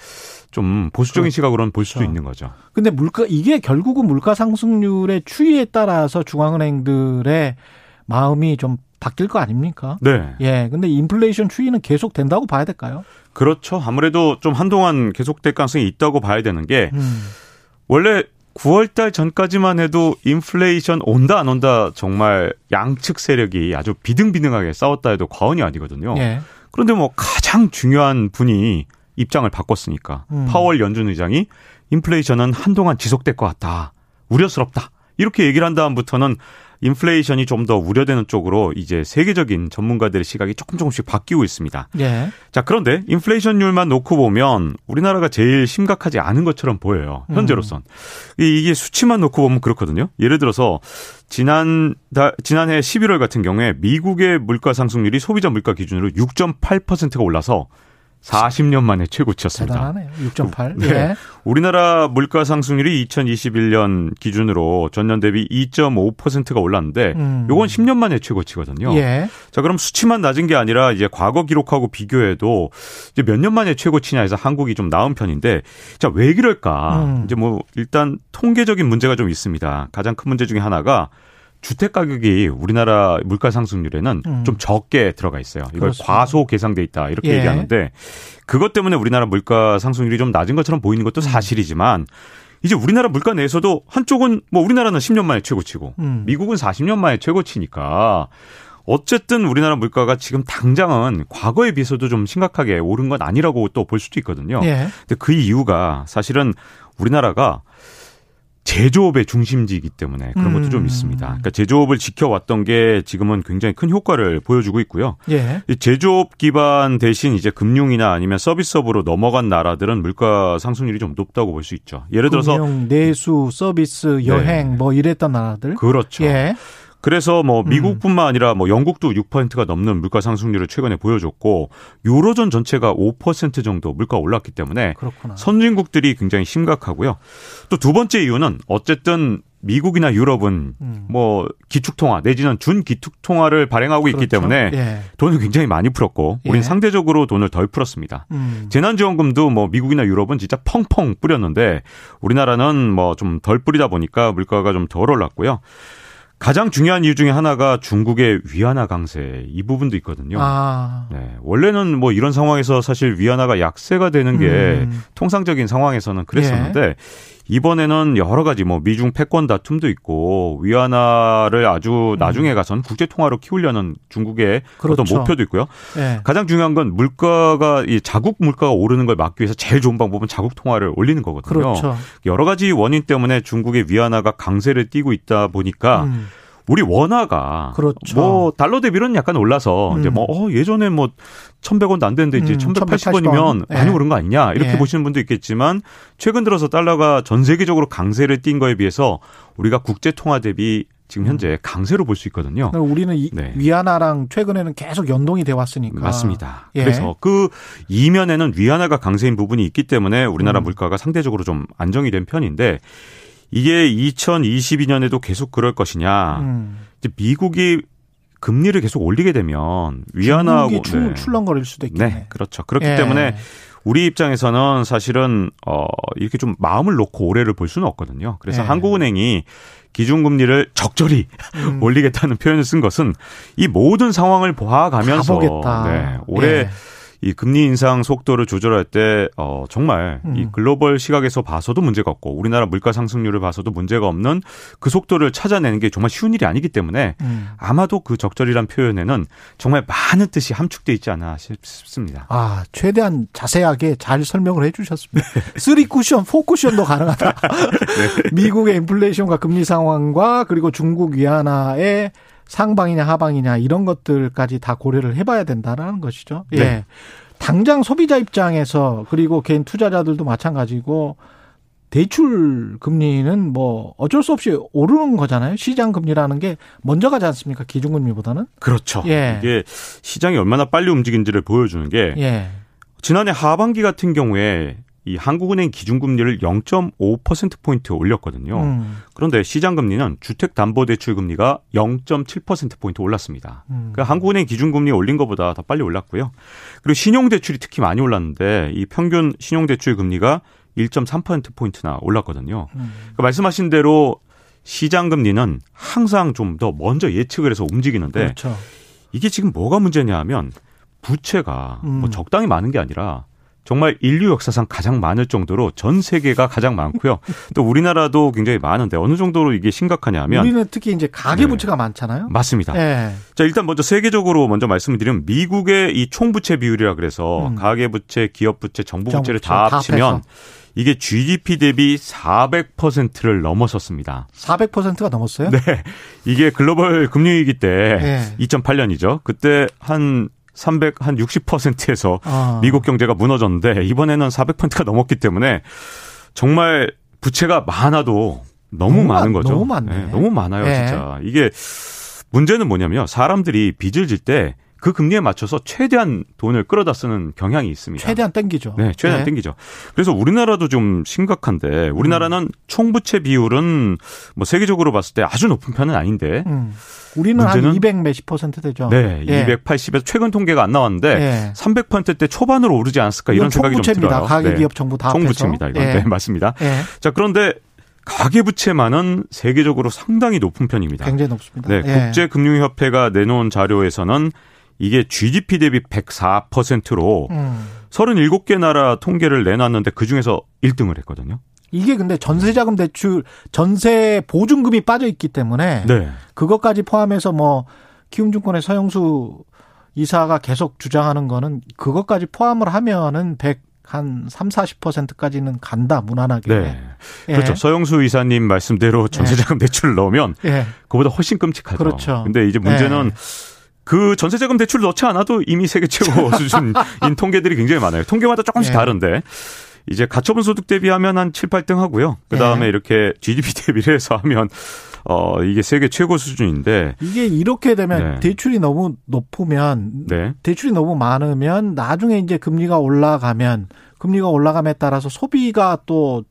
좀 보수적인 그렇죠. 시각으로는 볼 수도 있는 거죠. 근데 물가 이게 결국은 물가 상승률의 추이에 따라서 중앙은행들의 마음이 좀 바뀔 거 아닙니까? 네. 예. 근데 인플레이션 추이는 계속 된다고 봐야 될까요? 그렇죠. 아무래도 좀 한동안 계속될 가능성이 있다고 봐야 되는 게 음. 원래 9월 달 전까지만 해도 인플레이션 온다 안 온다 정말 양측 세력이 아주 비등비등하게 싸웠다 해도 과언이 아니거든요. 예. 그런데 뭐 가장 중요한 분이 입장을 바꿨으니까 음. 파월 연준 의장이 인플레이션은 한동안 지속될 것 같다. 우려스럽다. 이렇게 얘기를 한 다음부터는 인플레이션이 좀 더 우려되는 쪽으로 이제 세계적인 전문가들의 시각이 조금 조금씩 바뀌고 있습니다. 예. 자, 그런데 인플레이션율만 놓고 보면 우리나라가 제일 심각하지 않은 것처럼 보여요. 현재로선. 음. 이게 수치만 놓고 보면 그렇거든요. 예를 들어서 지난 지난해 11월 같은 경우에 미국의 물가 상승률이 소비자 물가 기준으로 6.8%가 올라서 40년 만에 최고치였습니다. 대단하네요. 6.8. 네. 예. 우리나라 물가 상승률이 2021년 기준으로 전년 대비 2.5%가 올랐는데 음. 요건 10년 만에 최고치거든요. 예. 자, 그럼 수치만 낮은 게 아니라 이제 과거 기록하고 비교해도 이제 몇 년 만에 최고치냐 해서 한국이 좀 나은 편인데 자, 왜 그럴까? 음. 이제 뭐 일단 통계적인 문제가 좀 있습니다. 가장 큰 문제 중에 하나가 주택 가격이 우리나라 물가 상승률에는 음. 좀 적게 들어가 있어요. 이걸 그렇습니다. 과소 계상돼 있다 이렇게 예. 얘기하는데 그것 때문에 우리나라 물가 상승률이 좀 낮은 것처럼 보이는 것도 음. 사실이지만 이제 우리나라 물가 내에서도 한쪽은 뭐 우리나라는 10년 만에 최고치고 음. 미국은 40년 만에 최고치니까 어쨌든 우리나라 물가가 지금 당장은 과거에 비해서도 좀 심각하게 오른 건 아니라고 또 볼 수도 있거든요. 예. 근데 그 이유가 사실은 우리나라가 제조업의 중심지이기 때문에 그런 것도 음. 좀 있습니다. 그러니까 제조업을 지켜왔던 게 지금은 굉장히 큰 효과를 보여주고 있고요. 예. 제조업 기반 대신 이제 금융이나 아니면 서비스업으로 넘어간 나라들은 물가 상승률이 좀 높다고 볼 수 있죠. 예를 들어서 금융, 내수, 서비스, 여행 네. 뭐 이랬던 나라들. 그렇죠. 예. 그래서 뭐 음. 미국뿐만 아니라 뭐 영국도 6%가 넘는 물가 상승률을 최근에 보여줬고 유로존 전체가 5% 정도 물가 올랐기 때문에 그렇구나. 선진국들이 굉장히 심각하고요. 또 두 번째 이유는 어쨌든 미국이나 유럽은 음. 뭐 기축통화 내지는 준기축통화를 발행하고 그렇죠. 있기 때문에 예. 돈을 굉장히 많이 풀었고 우리는 예. 상대적으로 돈을 덜 풀었습니다. 음. 재난지원금도 뭐 미국이나 유럽은 진짜 펑펑 뿌렸는데 우리나라는 뭐 좀 덜 뿌리다 보니까 물가가 좀 덜 올랐고요. 가장 중요한 이유 중에 하나가 중국의 위안화 강세 이 부분도 있거든요. 아. 네. 원래는 뭐 이런 상황에서 사실 위안화가 약세가 되는 게 음. 통상적인 상황에서는 그랬었는데 예. 이번에는 여러 가지 뭐 미중 패권 다툼도 있고 위안화를 아주 음. 나중에 가선 국제 통화로 키우려는 중국의 그렇죠. 어떤 목표도 있고요. 네. 가장 중요한 건 물가가 이 자국 물가가 오르는 걸 막기 위해서 제일 좋은 방법은 자국 통화를 올리는 거거든요. 그렇죠. 여러 가지 원인 때문에 중국의 위안화가 강세를 띠고 있다 보니까 음. 우리 원화가 그렇죠. 뭐 달러 대비로는 약간 올라서 음. 이제 뭐 어, 예전에 뭐 1,100원도 안 되는데 이제 음, 1,180원이면 네. 많이 오른 거 아니냐 이렇게 네. 보시는 분도 있겠지만 최근 들어서 달러가 전 세계적으로 강세를 띈 거에 비해서 우리가 국제 통화 대비 지금 현재 음. 강세로 볼 수 있거든요. 우리는 이, 네. 위안화랑 최근에는 계속 연동이 돼 왔으니까. 맞습니다. 예. 그래서 그 이면에는 위안화가 강세인 부분이 있기 때문에 우리나라 음. 물가가 상대적으로 좀 안정이 된 편인데 이게 2022년에도 계속 그럴 것이냐. 음. 이제 미국이 금리를 계속 올리게 되면 위안화하고 네. 출렁거릴 수도 있겠네. 네, 그렇죠. 그렇기 예. 때문에 우리 입장에서는 사실은 어 이렇게 좀 마음을 놓고 올해를 볼 수는 없거든요. 그래서 예. 한국은행이 기준금리를 적절히 음. 올리겠다는 표현을 쓴 것은 이 모든 상황을 봐가면서 네, 올해 예. 이 금리 인상 속도를 조절할 때 어, 정말 음. 이 글로벌 시각에서 봐서도 문제가 없고 우리나라 물가 상승률을 봐서도 문제가 없는 그 속도를 찾아내는 게 정말 쉬운 일이 아니기 때문에 음. 아마도 그 적절이란 표현에는 정말 많은 뜻이 함축돼 있지 않나 싶습니다. 아 최대한 자세하게 잘 설명을 해주셨습니다. three 쿠션, four 쿠션도 가능하다. 네. 미국의 인플레이션과 금리 상황과 그리고 중국 위안화의 상방이냐 하방이냐 이런 것들까지 다 고려를 해봐야 된다는 것이죠. 예. 네. 당장 소비자 입장에서 그리고 개인 투자자들도 마찬가지고 대출 금리는 뭐 어쩔 수 없이 오르는 거잖아요. 시장 금리라는 게 먼저 가지 않습니까? 기준 금리보다는. 그렇죠. 예. 이게 시장이 얼마나 빨리 움직인지를 보여주는 게 예. 지난해 하반기 같은 경우에 이 한국은행 기준금리를 0.5%포인트 올렸거든요. 음. 그런데 시장금리는 주택담보대출금리가 0.7%포인트 올랐습니다. 음. 그러니까 한국은행 기준금리 올린 것보다 더 빨리 올랐고요. 그리고 신용대출이 특히 많이 올랐는데 이 평균 신용대출 금리가 1.3%포인트나 올랐거든요. 음. 그러니까 말씀하신 대로 시장금리는 항상 좀 더 먼저 예측을 해서 움직이는데 그렇죠. 이게 지금 뭐가 문제냐 하면 부채가 뭐 음. 적당히 많은 게 아니라 정말 인류 역사상 가장 많을 정도로 전 세계가 가장 많고요. 또 우리나라도 굉장히 많은데 어느 정도로 이게 심각하냐면 우리는 특히 이제 가계 부채가 네. 많잖아요. 맞습니다. 네. 자 일단 먼저 세계적으로 먼저 말씀을 드리면 미국의 이 총부채 비율이라 그래서 음. 가계 부채, 기업 부채, 정부 부채를 다 합치면 이게 GDP 대비 400%를 넘어섰습니다. 400%가 넘었어요? 네. 이게 글로벌 금융위기 때 네. 2008년이죠. 그때 한 300, 한 60%에서 아. 미국 경제가 무너졌는데 이번에는 400%가 넘었기 때문에 정말 부채가 많아도 너무, 너무 많은 거죠. 너무 많네. 네, 너무 많아요, 네. 진짜. 이게 문제는 뭐냐면 사람들이 빚을 질 때 그 금리에 맞춰서 최대한 돈을 끌어다 쓰는 경향이 있습니다. 최대한 땡기죠. 네, 최대한 네. 땡기죠. 그래서 우리나라도 좀 심각한데 우리나라는 음. 총부채 비율은 뭐 세계적으로 봤을 때 아주 높은 편은 아닌데 음. 우리는 한200 몇십 퍼센트 되죠. 네, 예. 280에서 최근 통계가 안 나왔는데 예. 300%대 초반으로 오르지 않았을까 이런 생각이 좀 들어요. 가계기업 네. 정부 다 총부채입니다. 이건 예. 네, 맞습니다. 예. 자, 그런데 가계부채만은 세계적으로 상당히 높은 편입니다. 굉장히 높습니다. 네, 예. 국제금융협회가 내놓은 자료에서는 이게 GDP 대비 104%로 음. 37개 나라 통계를 내놨는데 그중에서 1등을 했거든요. 이게 근데 전세자금 대출 전세 보증금이 빠져 있기 때문에 네. 그것까지 포함해서 뭐 키움증권의 서영수 이사가 계속 주장하는 거는 그것까지 포함을 하면은 100 한 3, 40%까지는 간다, 무난하게. 네. 예. 그렇죠. 서영수 이사님 말씀대로 전세자금 예. 대출을 넣으면 예. 그보다 훨씬 끔찍하죠. 그렇죠. 근데 이제 문제는 예. 그 전세자금 대출을 넣지 않아도 이미 세계 최고 수준인 통계들이 굉장히 많아요. 통계마다 조금씩 예. 다른데 이제 가처분 소득 대비하면 한 7, 8등 하고요. 그다음에 네. 이렇게 GDP 대비를 해서 하면 어 이게 세계 최고 수준인데 이게 이렇게 되면 네. 대출이 너무 높으면 네. 대출이 너무 많으면 나중에 이제 금리가 올라가면 금리가 올라감에 따라서 소비가 또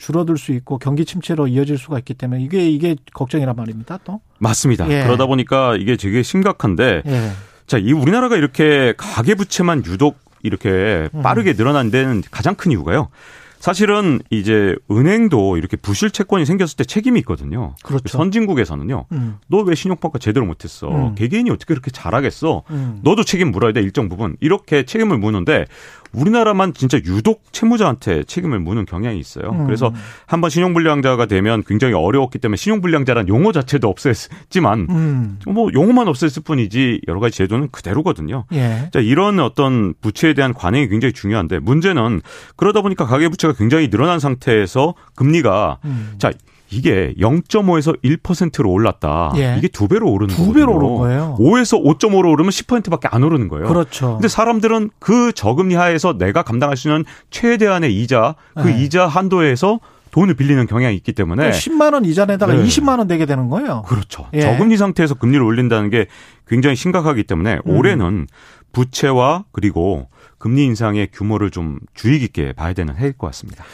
줄어들 수 있고 경기 침체로 이어질 수가 있기 때문에 이게 이게 걱정이란 말입니다. 또 맞습니다. 예. 그러다 보니까 이게 되게 심각한데 예. 자, 이 우리나라가 이렇게 가계 부채만 유독 이렇게 음. 빠르게 늘어난 데는 가장 큰 이유가요. 사실은 이제 은행도 이렇게 부실 채권이 생겼을 때 책임이 있거든요. 그렇죠. 선진국에서는요. 음. 너왜 신용평가 제대로 못했어? 음. 개개인이 어떻게 그렇게 잘하겠어? 음. 너도 책임 물어야 돼 일정 부분. 이렇게 책임을 무는데 우리나라만 진짜 유독 채무자한테 책임을 묻는 경향이 있어요. 음. 그래서 한번 신용불량자가 되면 굉장히 어려웠기 때문에 신용불량자란 용어 자체도 없앴지만 음. 뭐 용어만 없앴을 뿐이지 여러 가지 제도는 그대로거든요. 예. 자, 이런 어떤 부채에 대한 관행이 굉장히 중요한데 문제는 그러다 보니까 가계부채가 굉장히 늘어난 상태에서 금리가 음. 자 이게 0.5에서 1%로 올랐다. 예. 이게 두 배로 오르는 두 배로 오른 거예요. 5에서 5.5로 오르면 10%밖에 안 오르는 거예요. 그렇죠. 근데 사람들은 그 저금리 하에서 내가 감당할 수 있는 최대한의 이자, 그 네. 이자 한도에서 돈을 빌리는 경향이 있기 때문에 10만 원 이자 내다가 네. 20만 원 내게 되는 거예요. 그렇죠. 예. 저금리 상태에서 금리를 올린다는 게 굉장히 심각하기 때문에 음. 올해는 부채와 그리고 금리 인상의 규모를 좀 주의 깊게 봐야 되는 해일 것 같습니다.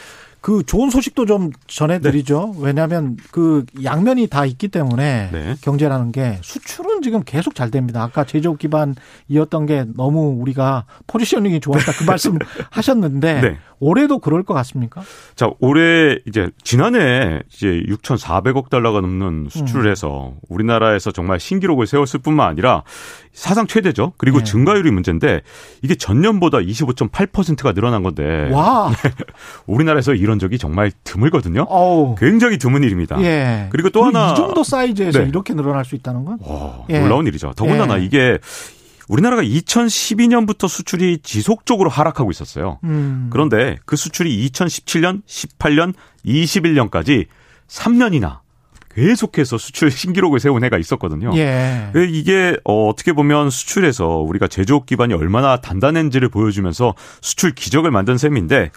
그 좋은 소식도 좀 전해드리죠. 네. 왜냐하면 그 양면이 다 있기 때문에 네. 경제라는 게 수출은 지금 계속 잘 됩니다. 아까 제조업 기반이었던 게 너무 우리가 포지셔닝이 좋았다 그 말씀 하셨는데 네. 올해도 그럴 것 같습니까? 자, 올해 이제 지난해 이제 6,400억 달러가 넘는 수출을 음. 해서 우리나라에서 정말 신기록을 세웠을 뿐만 아니라 사상 최대죠. 그리고 네. 증가율이 문제인데 이게 전년보다 25.8%가 늘어난 건데 와. 우리나라에서 이런 적이 정말 드물거든요. 어우. 굉장히 드문 일입니다. 예. 그리고 또 하나 이 정도 사이즈에서 네. 이렇게 늘어날 수 있다는 건 와, 예. 놀라운 일이죠. 더군다나 예. 이게 우리나라가 2012년부터 수출이 지속적으로 하락하고 있었어요. 음. 그런데 그 수출이 2017년, 18년, 21년까지 3년이나 계속해서 수출 신기록을 세운 해가 있었거든요. 예. 이게 어, 어떻게 보면 수출에서 우리가 제조업 기반이 얼마나 단단한지를 보여주면서 수출 기적을 만든 셈인데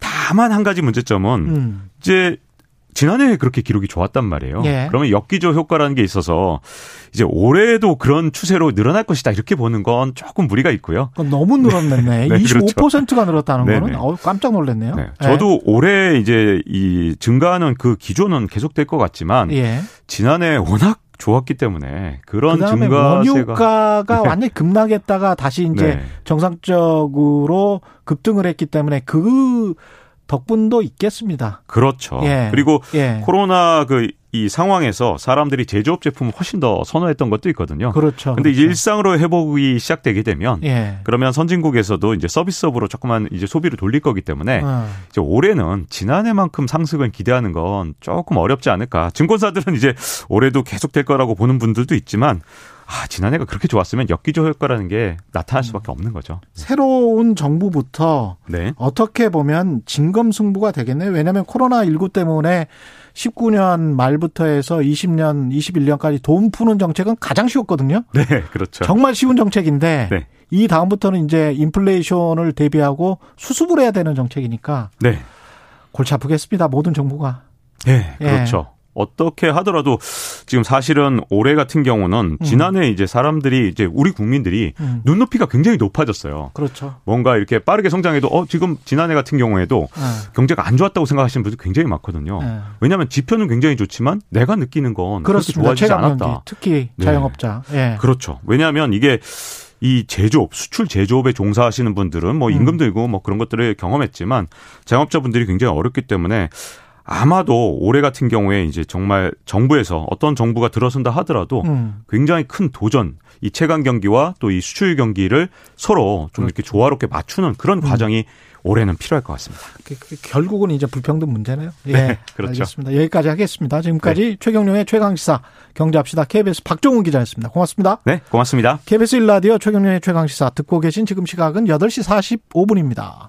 다만 한 가지 문제점은 음. 이제 지난해 그렇게 기록이 좋았단 말이에요. 예. 그러면 역기조 효과라는 게 있어서 이제 올해도 그런 추세로 늘어날 것이다 이렇게 보는 건 조금 무리가 있고요. 너무 늘었네. 네, 25%가 그렇죠. 늘었다는 네네. 거는 어, 깜짝 놀랐네요. 네. 저도 예. 올해 이제 이 증가하는 그 기조는 계속될 것 같지만 예. 지난해 워낙 좋았기 때문에 그런 증가세가 원유가가 네. 완전히 급락했다가 다시 이제 네. 정상적으로 급등을 했기 때문에 그 덕분도 있겠습니다. 그렇죠. 예. 그리고 예. 코로나 그 이 상황에서 사람들이 제조업 제품을 훨씬 더 선호했던 것도 있거든요. 그렇죠. 근데 그렇죠. 일상으로 회복이 시작되게 되면 예. 그러면 선진국에서도 이제 서비스업으로 조금만 이제 소비를 돌릴 거기 때문에 어. 이제 올해는 지난해만큼 상승을 기대하는 건 조금 어렵지 않을까. 증권사들은 이제 올해도 계속될 거라고 보는 분들도 있지만 아, 지난해가 그렇게 좋았으면 역기조 효과라는 게 나타날 음. 수밖에 없는 거죠. 새로운 정부부터 네. 어떻게 보면 진검승부가 되겠네요. 왜냐하면 코로나19 때문에 19년 말부터 해서 20년, 21년까지 돈 푸는 정책은 가장 쉬웠거든요. 네, 그렇죠. 정말 쉬운 정책인데 네. 이 다음부터는 이제 인플레이션을 대비하고 수습을 해야 되는 정책이니까 네. 골치 아프겠습니다. 모든 정부가. 네, 그렇죠. 예. 어떻게 하더라도 지금 사실은 올해 같은 경우는 음. 지난해 이제 사람들이 이제 우리 국민들이 음. 눈높이가 굉장히 높아졌어요. 그렇죠. 뭔가 이렇게 빠르게 성장해도 어 지금 지난해 같은 경우에도 네. 경제가 안 좋았다고 생각하시는 분들 굉장히 많거든요. 네. 왜냐하면 지표는 굉장히 좋지만 내가 느끼는 건 그렇게 좋아지지 않았다. 특히 네. 자영업자. 네. 그렇죠. 왜냐하면 이게 이 제조업, 수출 제조업에 종사하시는 분들은 뭐 음. 임금 들고 뭐 그런 것들을 경험했지만 자영업자분들이 굉장히 어렵기 때문에 아마도 올해 같은 경우에 이제 정말 정부에서 어떤 정부가 들어선다 하더라도 음. 굉장히 큰 도전, 이 체감 경기와 또 이 수출 경기를 서로 좀 그렇죠. 이렇게 조화롭게 맞추는 그런 음. 과정이 올해는 필요할 것 같습니다. 그, 그, 결국은 이제 불평등 문제네요. 예, 네, 그렇죠. 알겠습니다. 여기까지 하겠습니다. 지금까지 네. 최경룡의 최강시사 경제합시다 KBS 박종훈 기자였습니다. 고맙습니다. 네, 고맙습니다. KBS 1라디오 최경룡의 최강시사 듣고 계신 지금 시각은 8시 45분입니다.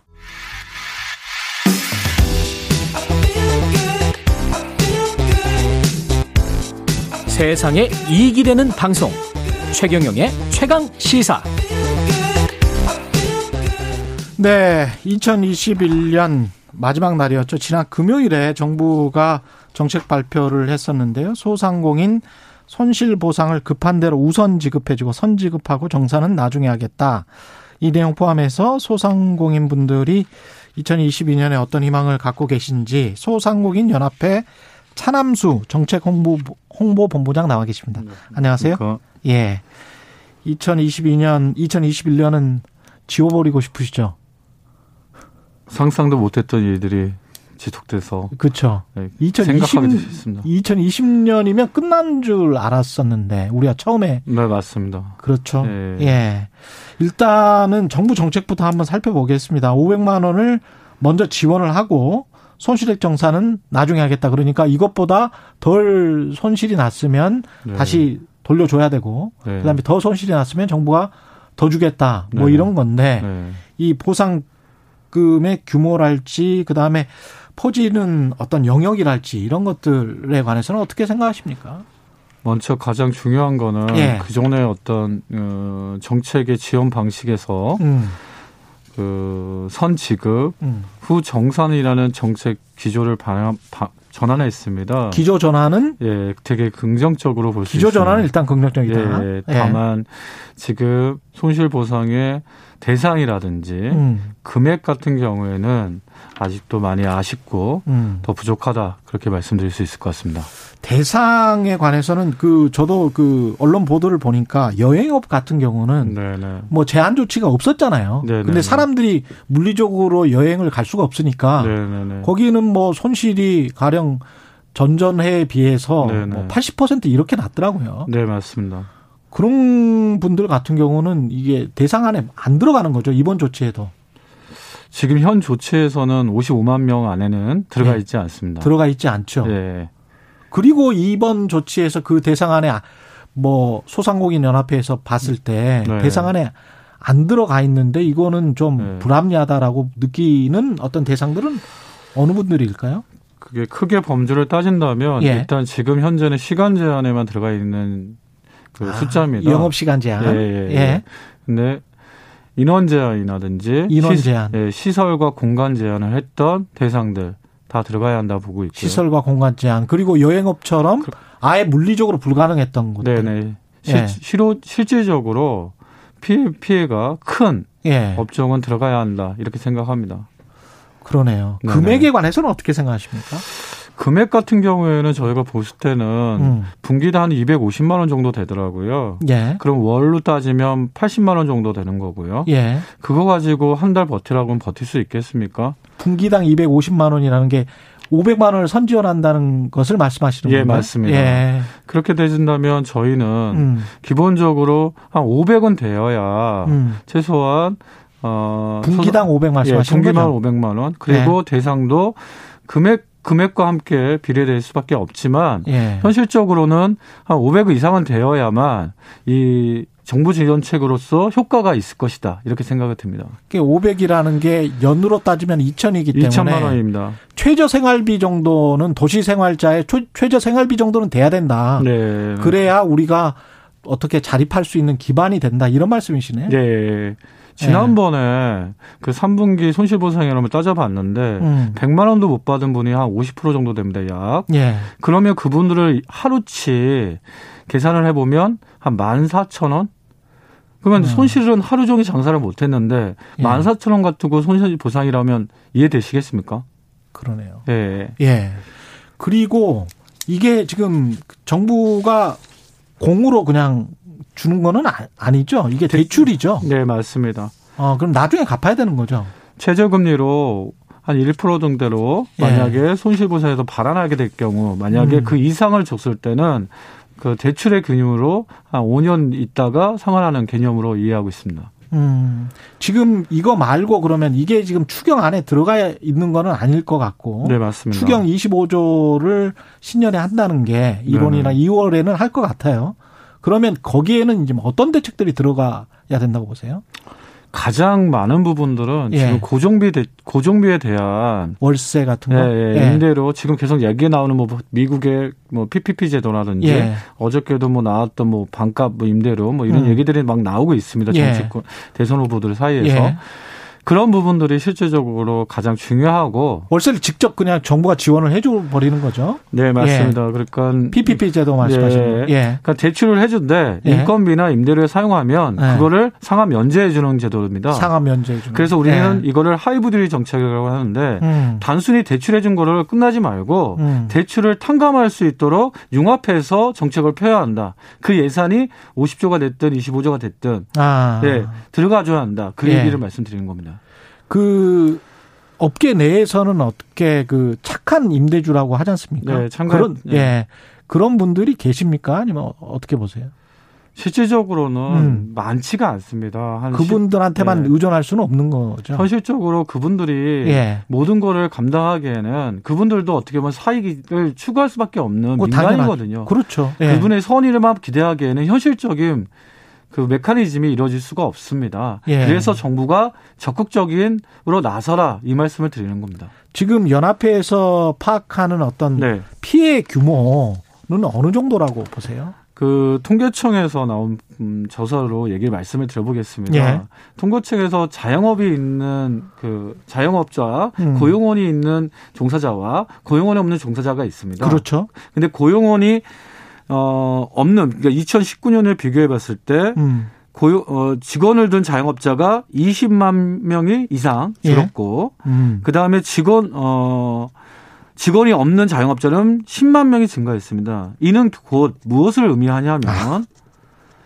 세상에 이익이 되는 방송. 최경영의 최강 시사. 네 2021년 마지막 날이었죠. 지난 금요일에 정부가 정책 발표를 했었는데요. 소상공인 손실 보상을 급한 대로 우선 지급해주고 선 지급하고 정산은 나중에 하겠다. 이 내용 포함해서 소상공인 분들이 2022년에 어떤 희망을 갖고 계신지 소상공인 연합회 차남수 정책 홍보 홍보 본부장 나와 계십니다. 네. 안녕하세요. 그러니까. 예. 2022년, 2021년은 지워버리고 싶으시죠? 상상도 못했던 일들이 지속돼서 그렇죠. 네, 2020, 2020년이면 끝난 줄 알았었는데 우리가 처음에 네 맞습니다. 그렇죠. 네. 예. 일단은 정부 정책부터 한번 살펴보겠습니다. 500만 원을 먼저 지원을 하고 손실액 정산은 나중에 하겠다. 그러니까 이것보다 덜 손실이 났으면 네. 다시 돌려줘야 되고 네. 그다음에 더 손실이 났으면 정부가 더 주겠다. 뭐 네. 이런 건데 네. 이 보상금의 규모랄지 그다음에 포지는 어떤 영역이랄지 이런 것들에 관해서는 어떻게 생각하십니까? 먼저 가장 중요한 거는 예. 그 전에 어떤 어, 정책의 지원 방식에서 음. 그 선지급 음. 후 정산이라는 정책 기조를 방, 방, 전환했습니다. 기조 전환은 예, 되게 긍정적으로 볼 수 있습니다. 기조 전환은 일단 긍정적이다. 예, 예. 다만 지금 손실 보상의 대상이라든지 음. 금액 같은 경우에는 아직도 많이 아쉽고 음. 더 부족하다 그렇게 말씀드릴 수 있을 것 같습니다. 대상에 관해서는 그 저도 그 언론 보도를 보니까 여행업 같은 경우는 네네. 뭐 제한 조치가 없었잖아요. 네네. 근데 사람들이 물리적으로 여행을 갈 수가 없으니까 네네. 거기는 뭐 손실이 가령 전전해에 비해서 뭐 80% 이렇게 났더라고요. 네, 맞습니다. 그런 분들 같은 경우는 이게 대상 안에 안 들어가는 거죠. 이번 조치에도. 지금 현 조치에서는 55만 명 안에는 들어가 네. 있지 않습니다. 들어가 있지 않죠. 네. 그리고 이번 조치에서 그 대상 안에 뭐 소상공인 연합회에서 봤을 때 네. 대상 안에 안 들어가 있는데 이거는 좀 네. 불합리하다라고 느끼는 어떤 대상들은 어느 분들일까요? 그게 크게 범주를 따진다면 예. 일단 지금 현재는 시간 제한에만 들어가 있는 그 아, 숫자입니다. 영업 시간 제한. 예, 예, 예. 예. 근데 인원 제한이라든지 인원 제한. 시, 예, 시설과 공간 제한을 했던 대상들 다 들어가야 한다 보고 있고요. 시설과 공간 제한 그리고 여행업처럼 그, 아예 물리적으로 불가능했던 것들. 네네. 예. 실, 실질적으로 피해 피해가 큰 예. 업종은 들어가야 한다 이렇게 생각합니다. 그러네요. 네네. 금액에 관해서는 어떻게 생각하십니까? 금액 같은 경우에는 저희가 보실 때는 음. 분기당 한 250만 원 정도 되더라고요. 예. 그럼 월로 따지면 80만 원 정도 되는 거고요. 예. 그거 가지고 한 달 버티라고는 버틸 수 있겠습니까? 분기당 250만 원이라는 게 500만 원을 선지원한다는 것을 말씀하시는 예, 건가요? 맞습니다. 예. 그렇게 되진다면 저희는 음. 기본적으로 한 500원 되어야 음. 최소한 어 분기당 500 말씀하시는 예, 분기만 500만 원. 그리고 예. 대상도 금액 금액과 함께 비례될 수밖에 없지만 예. 현실적으로는 한 500억 이상은 되어야만 이 정부 지원책으로서 효과가 있을 것이다 이렇게 생각이 듭니다. 500이라는 게 연으로 따지면 2천이기 때문에 2천만 원입니다. 최저 생활비 정도는 도시 생활자의 최저 생활비 정도는 돼야 된다. 네. 그래야 우리가 어떻게 자립할 수 있는 기반이 된다 이런 말씀이시네요. 네. 지난번에 네. 그 3분기 손실보상이라면 따져봤는데 음. 100만 원도 못 받은 분이 한 50% 정도 됩니다, 약. 예. 그러면 그분들을 하루치 계산을 해보면 한 14,000원? 그러면 음. 손실은 하루 종일 장사를 못 했는데 예. 14,000원 가지고 손실 보상이라면 이해되시겠습니까? 그러네요. 예. 예. 그리고 이게 지금 정부가 공으로 그냥 주는 거는 아, 니죠 이게 대출이죠. 네, 맞습니다. 어, 그럼 나중에 갚아야 되는 거죠. 최저금리로 한 1% 정도로 예. 만약에 예. 손실보상에서 발환하게 될 경우 만약에 음. 그 이상을 줬을 때는 그 대출의 개념으로 한 5년 있다가 상환하는 개념으로 이해하고 있습니다. 음, 지금 이거 말고 그러면 이게 지금 추경 안에 들어가 있는 거는 아닐 것 같고. 네, 맞습니다. 추경 25조를 신년에 한다는 게 1월이나 네네. 2월에는 할 것 같아요. 그러면 거기에는 이제 뭐 어떤 대책들이 들어가야 된다고 보세요? 가장 많은 부분들은 예. 지금 고정비 대, 고정비에 대한 월세 같은 거, 예, 예. 예. 임대료 지금 계속 얘기 나오는 뭐 미국의 뭐 PPP 제도라든지 예. 어저께도 뭐 나왔던 뭐 반값 뭐 임대료 뭐 이런 음. 얘기들이 막 나오고 있습니다. 예. 정치권 대선 후보들 사이에서. 그런 부분들이 실제적으로 가장 중요하고 월세를 직접 그냥 정부가 지원을 해줘 버리는 거죠. 네 맞습니다. 예. 그러니까 PPP 제도 말씀하시는 예. 예. 그러니까 대출을 해준데 예. 인건비나 임대료에 사용하면 예. 그거를 상환 면제해 주는 제도입니다. 상환 면제해 주는. 그래서 우리는 예. 이거를 하이브드 정책이라고 하는데 음. 단순히 대출해 준 거를 끝나지 말고 음. 대출을 탕감할 수 있도록 융합해서 정책을 펴야 한다. 그 예산이 50조가 됐든 25조가 됐든 아. 예, 들어가줘야 한다. 그 얘기를 말씀드리는 겁니다. 그 업계 내에서는 어떻게 그 착한 임대주라고 하지 않습니까? 네, 참관, 그런 네. 예. 그런 분들이 계십니까? 아니면 어떻게 보세요? 실질적으로는 음. 많지가 않습니다. 그분들한테만 네. 의존할 수는 없는 거죠. 현실적으로 그분들이 예. 모든 거를 감당하기에는 그분들도 어떻게 보면 사익을 추구할 수밖에 없는 어, 민간이거든요. 그렇죠. 예. 그분의 선의를만 기대하기에는 현실적인 그 메커니즘이 이루어질 수가 없습니다. 예. 그래서 정부가 적극적인으로 나서라 이 말씀을 드리는 겁니다. 지금 연합회에서 파악하는 어떤 네. 피해 규모는 어느 정도라고 보세요? 그 통계청에서 나온 음, 저서로 얘기를 말씀을 드려보겠습니다. 예. 통계청에서 자영업이 있는 그 자영업자, 음. 고용원이 있는 종사자와 고용원이 없는 종사자가 있습니다. 그렇죠. 근데 고용원이 어 없는 그러니까 2019년을 비교해 봤을 때 음. 고용 어 직원을 둔 자영업자가 20만 명이 이상 줄었고 예. 음. 그 다음에 직원 어 직원이 없는 자영업자는 10만 명이 증가했습니다. 이는 곧 무엇을 의미하냐면 아.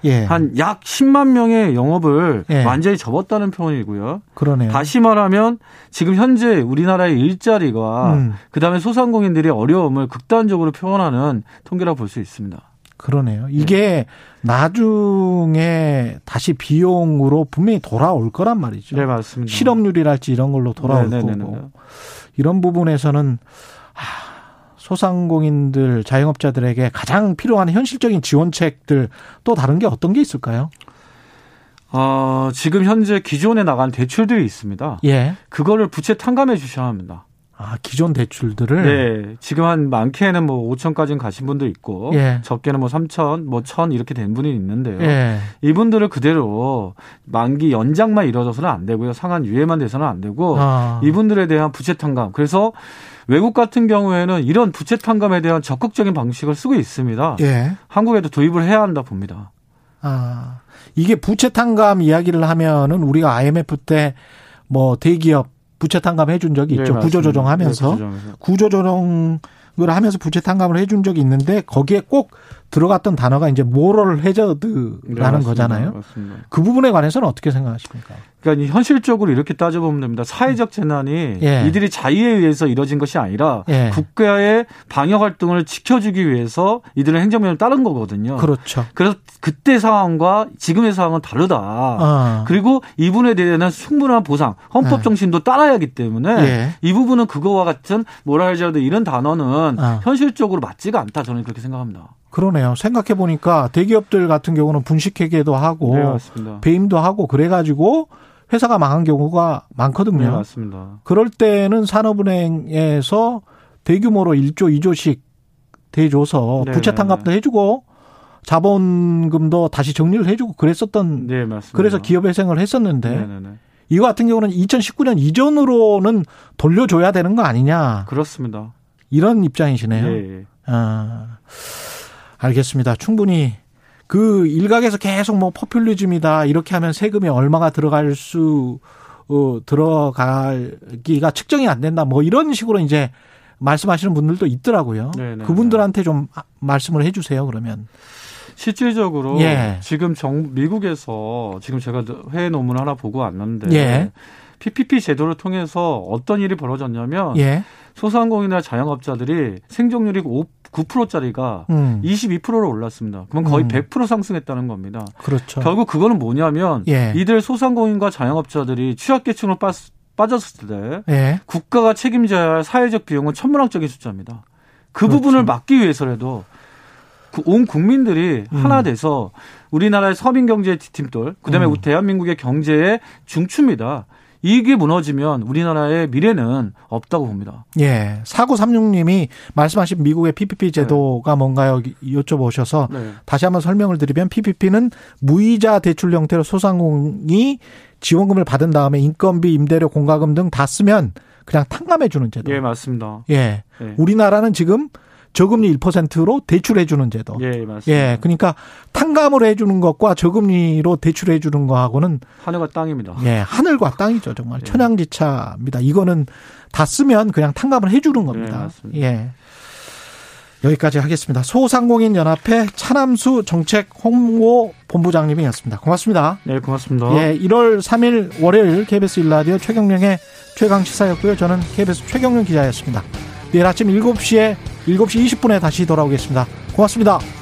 예. 한약 10만 명의 영업을 예. 완전히 접었다는 표현이고요. 그러네요. 다시 말하면 지금 현재 우리나라의 일자리가 음. 그다음에 소상공인들이 어려움을 극단적으로 표현하는 통계라고 볼수 있습니다. 그러네요. 이게 네. 나중에 다시 비용으로 분명히 돌아올 거란 말이죠. 네, 맞습니다. 실업률이랄지 이런 걸로 돌아올 네, 네, 네 거고. 이런 부분에서는 소상공인들, 자영업자들에게 가장 필요한 현실적인 지원책들 또 다른 게 어떤 게 있을까요? 어, 지금 현재 기존에 나간 대출들이 있습니다. 예. 그거를 부채 탕감해 주셔야 합니다. 아, 기존 대출들을? 네. 지금 한 많게는 뭐 5천까지는 가신 분도 있고, 예. 적게는 뭐 3천, 뭐 1천 이렇게 된 분이 있는데요. 예. 이분들을 그대로 만기 연장만 이루어져서는 안 되고요. 상한 유예만 돼서는 안 되고, 아. 이분들에 대한 부채 탕감. 그래서 외국 같은 경우에는 이런 부채 탕감에 대한 적극적인 방식을 쓰고 있습니다. 예. 한국에도 도입을 해야 한다 봅니다. 아, 이게 부채 탕감 이야기를 하면은 우리가 IMF 때 뭐 대기업 부채 탕감 해준 적이 있죠. 네, 구조 조정하면서 네, 구조 조정을 하면서 부채 탕감을 해준 적이 있는데 거기에 꼭 들어갔던 단어가 이제 모럴 해저드라는 네, 거잖아요. 맞습니다. 그 부분에 관해서는 어떻게 생각하십니까? 그러니까 현실적으로 이렇게 따져보면 됩니다. 사회적 재난이 예. 이들이 자의에 의해서 이뤄진 것이 아니라 예. 국가의 방역 활동을 지켜주기 위해서 이들은 행정명을 따른 거거든요. 그렇죠. 그래서 그때 상황과 지금의 상황은 다르다. 어. 그리고 이분에 대한 충분한 보상, 헌법 예. 정신도 따라야 하기 때문에 예. 이 부분은 그거와 같은 모랄저드 이런 단어는 어. 현실적으로 맞지가 않다. 저는 그렇게 생각합니다. 그러네요. 생각해 보니까 대기업들 같은 경우는 분식회계도 하고 네, 배임도 하고 그래가지고 회사가 망한 경우가 많거든요. 네, 맞습니다. 그럴 때는 산업은행에서 대규모로 1조, 2조씩 대줘서 네, 부채 탕감도 해주고 자본금도 다시 정리를 해주고 그랬었던. 네, 맞습니다. 그래서 기업 회생을 했었는데. 네, 네. 이거 같은 경우는 2019년 이전으로는 돌려줘야 되는 거 아니냐. 그렇습니다. 이런 입장이시네요. 네. 아. 알겠습니다. 충분히 그 일각에서 계속 뭐 포퓰리즘이다 이렇게 하면 세금이 얼마가 들어갈 수 어, 들어가기가 측정이 안 된다 뭐 이런 식으로 이제 말씀하시는 분들도 있더라고요. 네네. 네, 그분들한테 좀 말씀을 해주세요. 그러면 실질적으로 예. 지금 정 미국에서 지금 제가 해외 논문 하나 보고 왔는데 예. PPP 제도를 통해서 어떤 일이 벌어졌냐면 예. 소상공인이나 자영업자들이 생존율이 5 9%짜리가 음. 22%로 올랐습니다. 그럼 거의 음. 100% 상승했다는 겁니다. 그렇죠. 결국 그거는 뭐냐면 예. 이들 소상공인과 자영업자들이 취약계층으로 빠, 빠졌을 때 예. 국가가 책임져야 할 사회적 비용은 천문학적인 숫자입니다. 그 그렇죠. 부분을 막기 위해서라도 그온 국민들이 음. 하나 돼서 우리나라의 서민 경제 팀돌, 그다음에 음. 대한민국의 경제의 중추입니다. 이게 무너지면 우리나라의 미래는 없다고 봅니다. 예. 4936님이 말씀하신 미국의 PPP 제도가 네. 뭔가요? 여쭤보셔서 네. 다시 한번 설명을 드리면 PPP는 무이자 대출 형태로 소상공이 지원금을 받은 다음에 인건비, 임대료, 공과금 등 다 쓰면 그냥 탕감해 주는 제도. 예, 맞습니다. 예. 네. 우리나라는 지금 저금리 1%로 대출해 주는 제도. 예, 맞습니다. 예, 그러니까 탕감을 해 주는 것과 저금리로 대출해 주는 거하고는 하늘과 땅입니다. 예, 하늘과 땅이죠, 정말. 예. 천양지차입니다. 이거는 다 쓰면 그냥 탕감을 해 주는 겁니다. 예, 예. 여기까지 하겠습니다. 소상공인 연합회 차남수 정책 홍보 본부장님이었습니다. 고맙습니다. 네, 고맙습니다. 예, 1월 3일 월요일 KBS 일라디오 최경령의 최강 시사였고요. 저는 KBS 최경련 기자였습니다. 내일 아침 7시에 7시 20분에 다시 돌아오겠습니다. 고맙습니다.